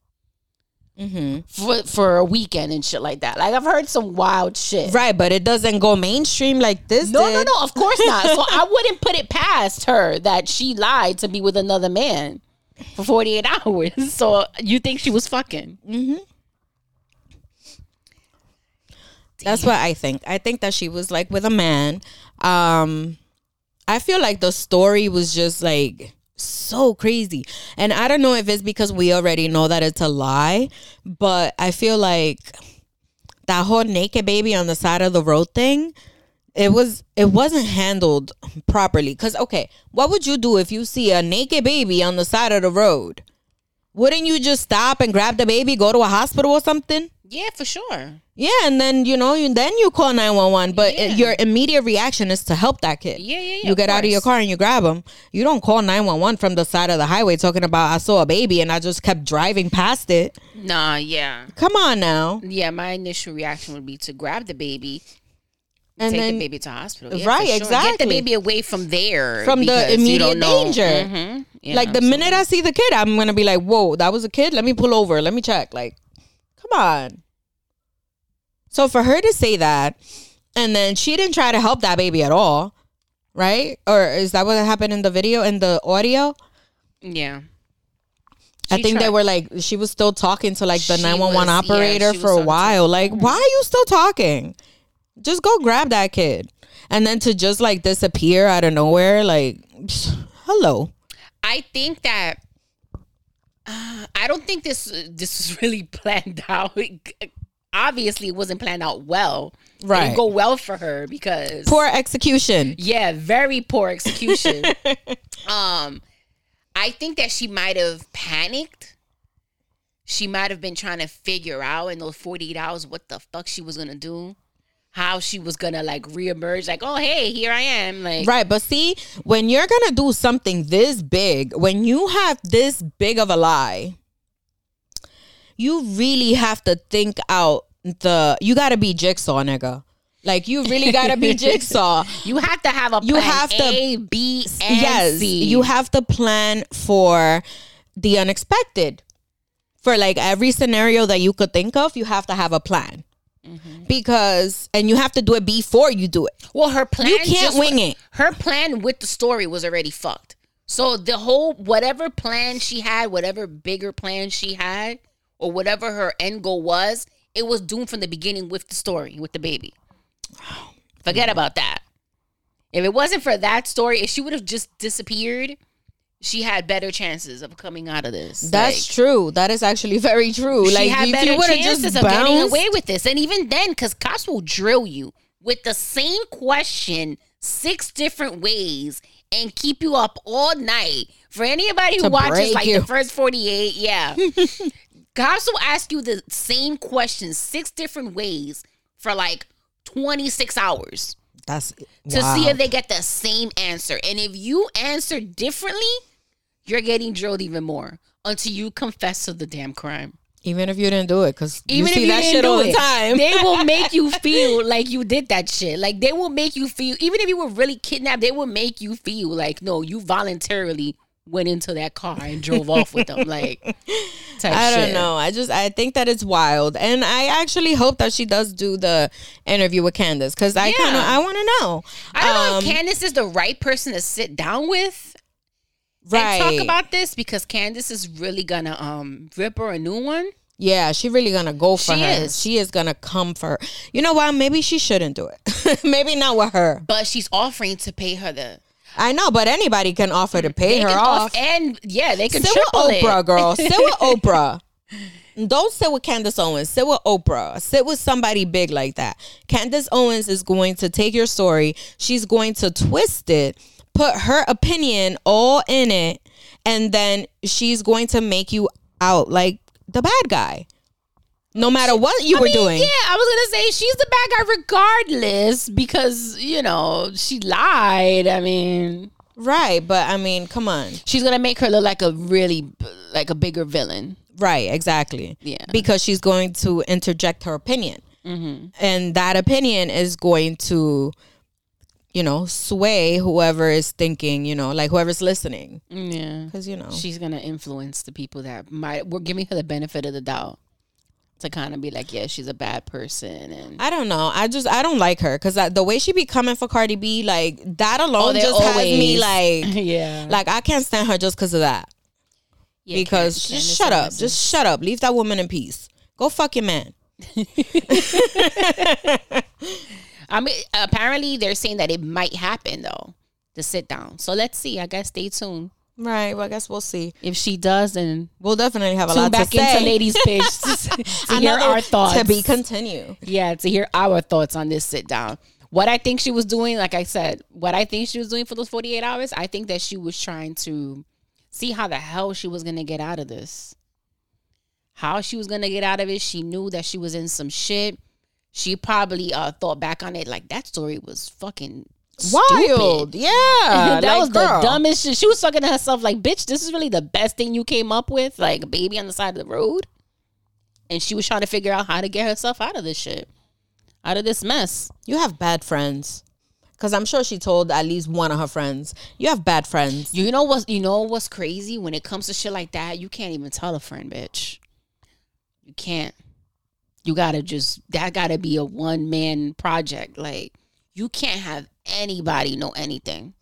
Speaker 3: Mm-hmm.
Speaker 2: for for a weekend and shit like that. Like I've heard some wild shit.
Speaker 3: Right, but it doesn't go mainstream like this.
Speaker 2: No,
Speaker 3: did.
Speaker 2: no, no. Of course not. So [LAUGHS] I wouldn't put it past her that she lied to be with another man for forty eight [LAUGHS] hours. So you think she was fucking? Mm-hmm.
Speaker 3: That's what I think. I think that she was like with a man. Um I feel like the story was just like so crazy. And I don't know if it's because we already know that it's a lie, but I feel like that whole naked baby on the side of the road thing, it was it wasn't handled properly. Cause okay, what would you do if you see a naked baby on the side of the road? Wouldn't you just stop and grab the baby, go to a hospital or something?
Speaker 2: Yeah, for sure.
Speaker 3: Yeah, and then you know, you, then you call nine one one. But
Speaker 2: Yeah.
Speaker 3: your immediate reaction is to help that kid.
Speaker 2: Yeah, yeah, yeah,
Speaker 3: You
Speaker 2: of
Speaker 3: get out of your car and you grab him. You don't call nine one one from the side of the highway talking about I saw a baby and I just kept driving past it.
Speaker 2: Nah, yeah,
Speaker 3: Come on now,
Speaker 2: yeah. My initial reaction would be to grab the baby.
Speaker 3: and
Speaker 2: take
Speaker 3: then
Speaker 2: the baby to hospital. Yeah,
Speaker 3: Right,
Speaker 2: sure. Get
Speaker 3: exactly.
Speaker 2: the baby away from there.
Speaker 3: From the
Speaker 2: because you don't
Speaker 3: immediate danger.
Speaker 2: Mhm. Yeah,
Speaker 3: like the minute I see the kid, I'm gonna be like, "Whoa, that was a kid. Let me pull over. Let me check." Like, come on. So for her to say that, and then she didn't try to help that baby at all, right? Or is that what happened in the video in the audio?
Speaker 2: yeah.
Speaker 3: I
Speaker 2: She
Speaker 3: think they were like she was still talking to like the nine one one
Speaker 2: was- yeah,
Speaker 3: operator for a while. Like, why are you still talking? Just go grab that kid, and then to just like disappear out of nowhere, like, hello.
Speaker 2: I think that uh, I don't think this this was [LAUGHS] really planned out. Obviously, it wasn't planned out well. It
Speaker 3: Right.
Speaker 2: didn't go well for her because
Speaker 3: Poor execution.
Speaker 2: yeah, very poor execution. [LAUGHS] um, I think that she might have panicked. She might have been trying to figure out in those 48 hours what the fuck she was gonna do, how she was gonna like reemerge, like, oh hey, here I am. Like
Speaker 3: Right, but see, when you're gonna do something this big, when you have this big of a lie, you really have to think out the. You got to be jigsaw, nigga. Like you really gotta be [LAUGHS] jigsaw.
Speaker 2: You have to have a plan
Speaker 3: You have to-
Speaker 2: A, B, and
Speaker 3: yes,
Speaker 2: C.
Speaker 3: you have to plan for the unexpected. For like every scenario that you could think of, you have to have a plan.
Speaker 2: Mm-hmm.
Speaker 3: Because and you have to do it before you do it.
Speaker 2: Well, her plan
Speaker 3: You can't wing it.
Speaker 2: Her plan with the story was already fucked. So the whole whatever plan she had, whatever bigger plan she had, or whatever her end goal was, it was doomed from the beginning with the story with the baby. Forget about that. If it wasn't for that story, if she would have just disappeared, she had better chances of coming out of this.
Speaker 3: That's
Speaker 2: Like,
Speaker 3: true. That is actually [LAUGHS] very true.
Speaker 2: she
Speaker 3: like
Speaker 2: had better
Speaker 3: you would have
Speaker 2: chances
Speaker 3: just
Speaker 2: of getting away with this. And even then, because cops will drill you with the same question six different ways and keep you up all night. For anybody who watches like
Speaker 3: you.
Speaker 2: the first 48, yeah. [LAUGHS] cops will ask you the same question six different ways for like 26 hours
Speaker 3: that's
Speaker 2: to
Speaker 3: wow.
Speaker 2: see if they get the same answer. And if you answer differently, you're getting drilled even more until you confess to the damn crime.
Speaker 3: even if you didn't do it, because you
Speaker 2: Even
Speaker 3: see
Speaker 2: if you
Speaker 3: that
Speaker 2: didn't
Speaker 3: shit
Speaker 2: do
Speaker 3: all the
Speaker 2: it,
Speaker 3: time.
Speaker 2: they will make you [LAUGHS] feel like you did that shit. Like they will make you feel, even if you were really kidnapped, they will make you feel like no, you voluntarily went into that car and drove off with them. Like, [LAUGHS]
Speaker 3: I don't
Speaker 2: shit.
Speaker 3: know. I just I think that it's wild, and I actually hope that she does do the interview with Candace because I
Speaker 2: Yeah.
Speaker 3: kind of I want to know.
Speaker 2: I don't know
Speaker 3: Um,
Speaker 2: if Candace is the right person to sit down with
Speaker 3: right?
Speaker 2: and talk about this because Candace is really gonna um rip her a new one.
Speaker 3: yeah, she really gonna go for
Speaker 2: She
Speaker 3: her.
Speaker 2: is.
Speaker 3: She is gonna come for her. You know what? Maybe she shouldn't do it. [LAUGHS] Maybe not with her.
Speaker 2: But she's offering to pay her the
Speaker 3: I know, but anybody can offer to pay
Speaker 2: they
Speaker 3: her off.
Speaker 2: and yeah, they can
Speaker 3: Sit with
Speaker 2: triple
Speaker 3: Oprah,
Speaker 2: it.
Speaker 3: girl. Sit with [LAUGHS] Oprah. Don't sit with Candace Owens. Sit with Oprah. Sit with somebody big like that. Candace Owens is going to take your story. She's going to twist it, put her opinion all in it, and then she's going to make you out like the bad guy. No matter what you
Speaker 2: I
Speaker 3: were
Speaker 2: mean,
Speaker 3: doing.
Speaker 2: Yeah, I was gonna say she's the bad guy regardless because you know she lied. I mean,
Speaker 3: Right. But I mean, come on.
Speaker 2: she's gonna make her look like a really like a bigger villain.
Speaker 3: Right, exactly.
Speaker 2: Yeah.
Speaker 3: Because she's going to interject her opinion. Mm-hmm. And that opinion is going to, you know, sway whoever is thinking, you know, like whoever's listening.
Speaker 2: Yeah,
Speaker 3: Because, you know,
Speaker 2: she's gonna influence the people that might. We're giving her the benefit of the doubt to kind of be like, yeah, she's a bad person, and
Speaker 3: I don't know. I just, I don't like her because the way she be coming for Cardi B, like that oh, alone
Speaker 2: Oh,
Speaker 3: just has me like, [LAUGHS]
Speaker 2: yeah,
Speaker 3: like I can't stand her just because of that.
Speaker 2: Yeah,
Speaker 3: because just shut up. Just shut up. Leave that woman in peace. Go fuck your man. [LAUGHS] [LAUGHS]
Speaker 2: I mean, apparently they're saying that it might happen though. To sit down, so let's see. I guess stay tuned.
Speaker 3: Right. Well, I guess we'll see.
Speaker 2: If she does, then
Speaker 3: We'll definitely have a lot
Speaker 2: back
Speaker 3: to say.
Speaker 2: into ladies' [LAUGHS] pitch to, to hear our thoughts.
Speaker 3: to be continue.
Speaker 2: yeah, to hear our thoughts on this sit down. What I think she was doing, like I said, what I think she was doing for those 48 hours, I think that she was trying to see how the hell she was going to get out of this. How she was going to get out of it. She knew that she was in some shit. She probably uh, thought back on it like that story was fucking
Speaker 3: Wild,
Speaker 2: stupid. [LAUGHS]
Speaker 3: yeah.
Speaker 2: that
Speaker 3: like,
Speaker 2: was
Speaker 3: girl.
Speaker 2: the dumbest shit. She was talking to herself like, "Bitch, this is really the best thing you came up with, like a baby on the side of the road." And she was trying to figure out how to get herself out of this shit, out of this mess.
Speaker 3: You have bad friends, because I'm sure she told at least one of her friends. You have bad friends.
Speaker 2: You know what's you know what's crazy when it comes to shit like that? You can't even tell a friend, bitch. You can't. You gotta just that gotta be a one man project. Like you can't have anybody know anything.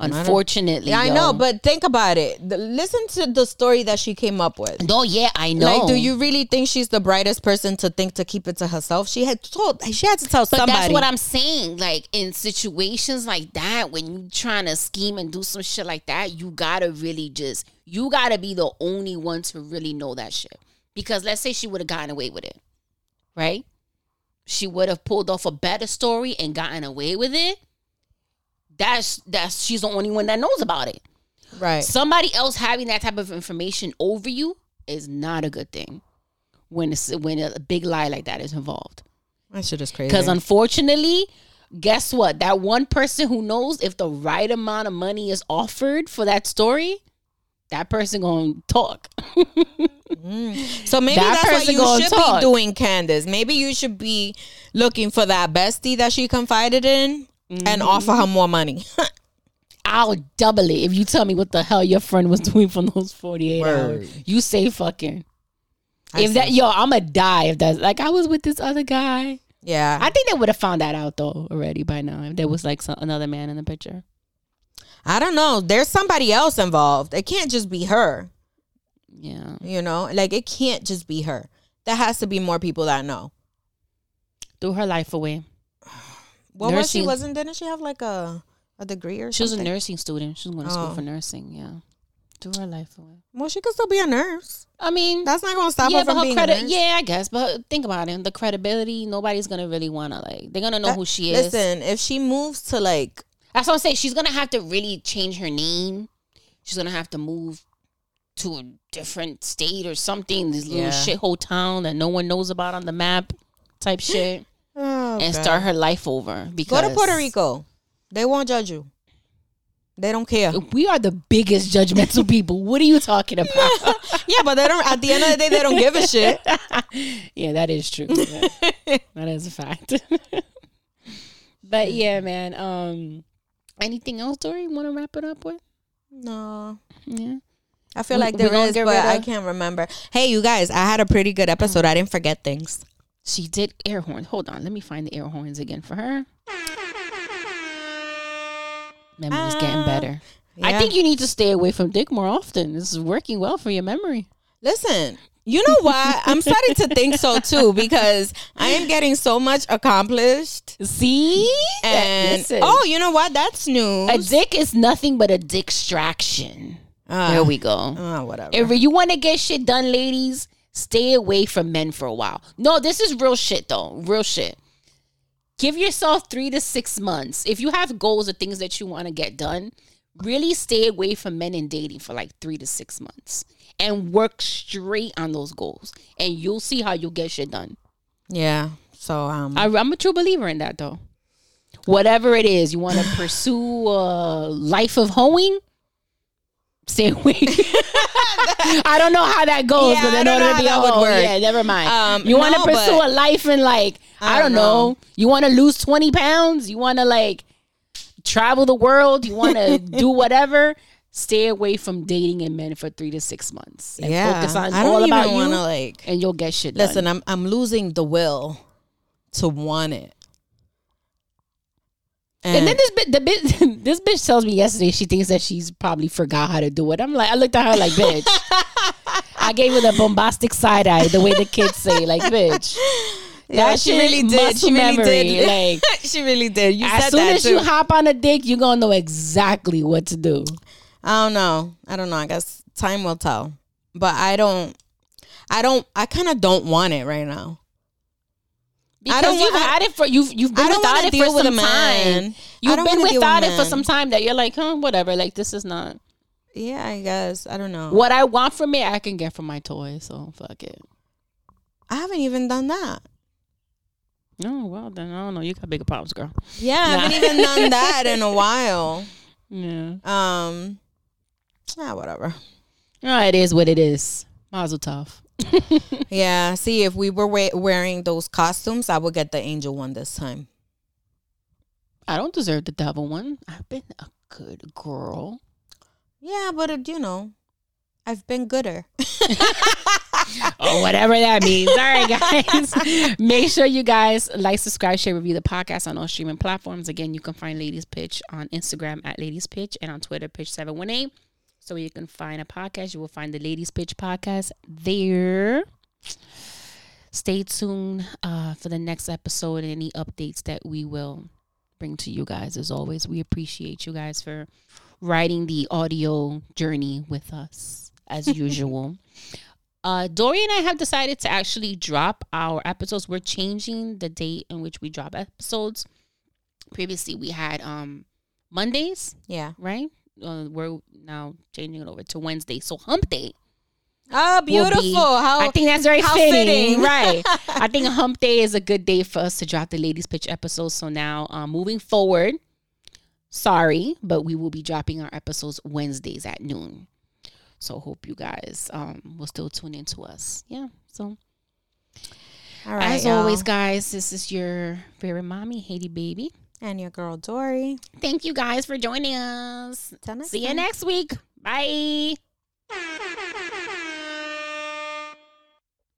Speaker 2: Unfortunately,
Speaker 3: Yeah, I
Speaker 2: yo.
Speaker 3: know, but think about it. The- listen to the story that she came up with.
Speaker 2: no, yeah, I know.
Speaker 3: Like, do you really think she's the brightest person to think to keep it to herself? She had told. She had to tell
Speaker 2: But
Speaker 3: somebody.
Speaker 2: that's what I'm saying. Like in situations like that, when you trying to scheme and do some shit like that, you gotta really just you gotta be the only one to really know that shit. Because let's say she would have gotten away with it, right? She would have pulled off a better story and gotten away with it. That's that's she's the only one that knows about it.
Speaker 3: right.
Speaker 2: Somebody else having that type of information over you is not a good thing. When it's, when a big lie like that is involved.
Speaker 3: That shit is crazy.
Speaker 2: Because unfortunately, guess what? That one person who knows if the right amount of money is offered for that story, that person gonna talk. [LAUGHS]
Speaker 3: So maybe
Speaker 2: That
Speaker 3: that's what you should
Speaker 2: talk.
Speaker 3: be doing, Candace. Maybe you should be looking for that bestie that she confided in
Speaker 2: Mm-hmm.
Speaker 3: and offer her more money. [LAUGHS]
Speaker 2: I'll double it if you tell me what the hell your friend was [LAUGHS] doing for those 48
Speaker 3: Word.
Speaker 2: hours. You say fucking.
Speaker 3: I
Speaker 2: if that yo, I'ma die if that's like I was with this other guy.
Speaker 3: yeah,
Speaker 2: I think they would have found that out though already by now if there was like some, another man in the picture.
Speaker 3: I don't know. There's somebody else involved. It can't just be her.
Speaker 2: Yeah.
Speaker 3: You know, like it can't just be her. There has to be more people that know.
Speaker 2: Threw her life away. [SIGHS]
Speaker 3: What was she? Wasn't didn't she have like a a degree or
Speaker 2: She was a nursing student. She was going to school
Speaker 3: Oh.
Speaker 2: for nursing. Yeah. Threw her life away.
Speaker 3: Well, she could still be a nurse.
Speaker 2: I mean,
Speaker 3: That's not gonna stop
Speaker 2: yeah,
Speaker 3: her from
Speaker 2: her
Speaker 3: being
Speaker 2: credit.
Speaker 3: a nurse.
Speaker 2: Yeah, I guess. But think about it. The credibility. Nobody's gonna really wanna like. They're gonna know
Speaker 3: That-
Speaker 2: who she is.
Speaker 3: Listen, if she moves to like
Speaker 2: That's what I'm saying. She's gonna have to really change her name. She's gonna have to move to a different state or something. This little
Speaker 3: Yeah.
Speaker 2: shithole town that no one knows about on the map, type [LAUGHS] shit, and start her life over. Because
Speaker 3: Go to Puerto Rico. They won't judge you. They don't care. [LAUGHS]
Speaker 2: We are the biggest judgmental [LAUGHS] people. What are you talking about?
Speaker 3: yeah, but they don't. At the end of the day, they don't give a shit.
Speaker 2: yeah, that is true. Yeah. that is a fact. but yeah, man. Um, anything else, Dory? Want to wrap it up with?
Speaker 3: No,
Speaker 2: Yeah.
Speaker 3: I feel
Speaker 2: We-
Speaker 3: like there is, but
Speaker 2: rid
Speaker 3: I can't remember. Hey, you guys, I had a pretty good episode. I didn't forget things.
Speaker 2: She did air horns. Hold on, let me find the air horns again for her. Memory's getting
Speaker 3: Uh,
Speaker 2: better. I think you need to stay away from dick more often. This is working well for your memory.
Speaker 3: Listen, you know what? I'm starting to think so too because I am getting so much accomplished.
Speaker 2: See?
Speaker 3: And
Speaker 2: Listen.
Speaker 3: oh, you know what? That's news.
Speaker 2: a dick is nothing but a distraction.
Speaker 3: Ah,
Speaker 2: there we go.
Speaker 3: ah, whatever.
Speaker 2: If you want to get shit done, ladies, stay away from men for a while. No, this is real shit though. Real shit. Give yourself three to six months. If you have goals or things that you want to get done, really stay away from men and dating for like three to six months and work straight on those goals. And you'll see how you'll get shit done.
Speaker 3: yeah. So um,
Speaker 2: I, I'm a true believer in that though. Whatever it is, you want to pursue a life of hoeing, stay away. [LAUGHS] I don't know how that goes,
Speaker 3: Yeah,
Speaker 2: but
Speaker 3: I
Speaker 2: in
Speaker 3: don't
Speaker 2: order
Speaker 3: know
Speaker 2: to be
Speaker 3: that would work.
Speaker 2: yeah, never mind.
Speaker 3: Um,
Speaker 2: you want to
Speaker 3: no,
Speaker 2: pursue a life in like I,
Speaker 3: I
Speaker 2: don't
Speaker 3: don't
Speaker 2: know.
Speaker 3: know.
Speaker 2: You want to lose twenty pounds. You want to like travel the world. You want to [LAUGHS] do whatever. Stay away from dating and men for three to six months. And
Speaker 3: yeah,
Speaker 2: focus on
Speaker 3: I don't
Speaker 2: all
Speaker 3: even
Speaker 2: about you,
Speaker 3: want to like.
Speaker 2: and you'll get shit
Speaker 3: Listen,
Speaker 2: done.
Speaker 3: I'm I'm losing the will to want it.
Speaker 2: And then this bit, the bit, [LAUGHS] this bitch tells me yesterday she thinks that she's probably forgot how to do it. I'm like, I looked at her like, bitch. [LAUGHS] I gave her the bombastic side eye, the way the kids say, like, bitch.
Speaker 3: yeah,
Speaker 2: that
Speaker 3: she really did. She really did. [LAUGHS]
Speaker 2: like-
Speaker 3: she really did. You
Speaker 2: as soon as
Speaker 3: too.
Speaker 2: you hop on a dick, you're gonna know exactly what to do.
Speaker 3: I don't know. I don't know. I guess time will tell. But I don't. I don't. I kind of don't want it right now.
Speaker 2: Because
Speaker 3: don't
Speaker 2: you've had it for you've you've been without it for some time. You've been without
Speaker 3: with
Speaker 2: it for some time that you're like, huh, whatever. Like this is not
Speaker 3: Yeah, I guess. I don't know.
Speaker 2: what I want from it. I can get from my toy, so fuck it.
Speaker 3: I haven't even done that.
Speaker 2: No, well then I don't know. You got bigger problems, girl.
Speaker 3: Yeah, I haven't even done [LAUGHS] that in a while.
Speaker 2: Yeah.
Speaker 3: Um. Ah, whatever.
Speaker 2: Oh, it is what it is. Mazel tov. [LAUGHS]
Speaker 3: Yeah. See, if we were we- wearing those costumes, I would get the angel one this time.
Speaker 2: I don't deserve the devil one. I've been a good girl.
Speaker 3: Yeah, but it, you know, I've been gooder. [LAUGHS]
Speaker 2: Oh, whatever that means. All right, guys. [LAUGHS] Make sure you guys like, subscribe, share, review the podcast on all streaming platforms. Again, you can find Ladies Pitch on Instagram at Ladies Pitch and on Twitter, Pitch718. So you can find a podcast. You will find the Ladies Pitch podcast there. Stay tuned uh, for the next episode and any updates that we will bring to you guys. As always, we appreciate you guys for riding the audio journey with us as [LAUGHS] usual. Uh, Dory and I have decided to actually drop our episodes. We're changing the date in which we drop episodes. Previously, we had um Mondays,
Speaker 3: Yeah.
Speaker 2: right? Uh, we're now changing it over to Wednesday. So Hump Day.
Speaker 3: Oh, beautiful.
Speaker 2: be-
Speaker 3: how
Speaker 2: I think that's very fitting,
Speaker 3: fitting. [LAUGHS]
Speaker 2: right? [LAUGHS] I think Hump Day is a good day for us to drop the ladies pitch episode. So now, um, moving forward, sorry, but we will be dropping our episodes Wednesdays at noon. So hope you guys um will still tune into us. Yeah. So
Speaker 3: All right.
Speaker 2: as
Speaker 3: y'all.
Speaker 2: always, guys, this is your favorite mommy, Haiti baby.
Speaker 3: And your girl, Dory.
Speaker 2: Thank you guys for joining us. See you next week. Bye.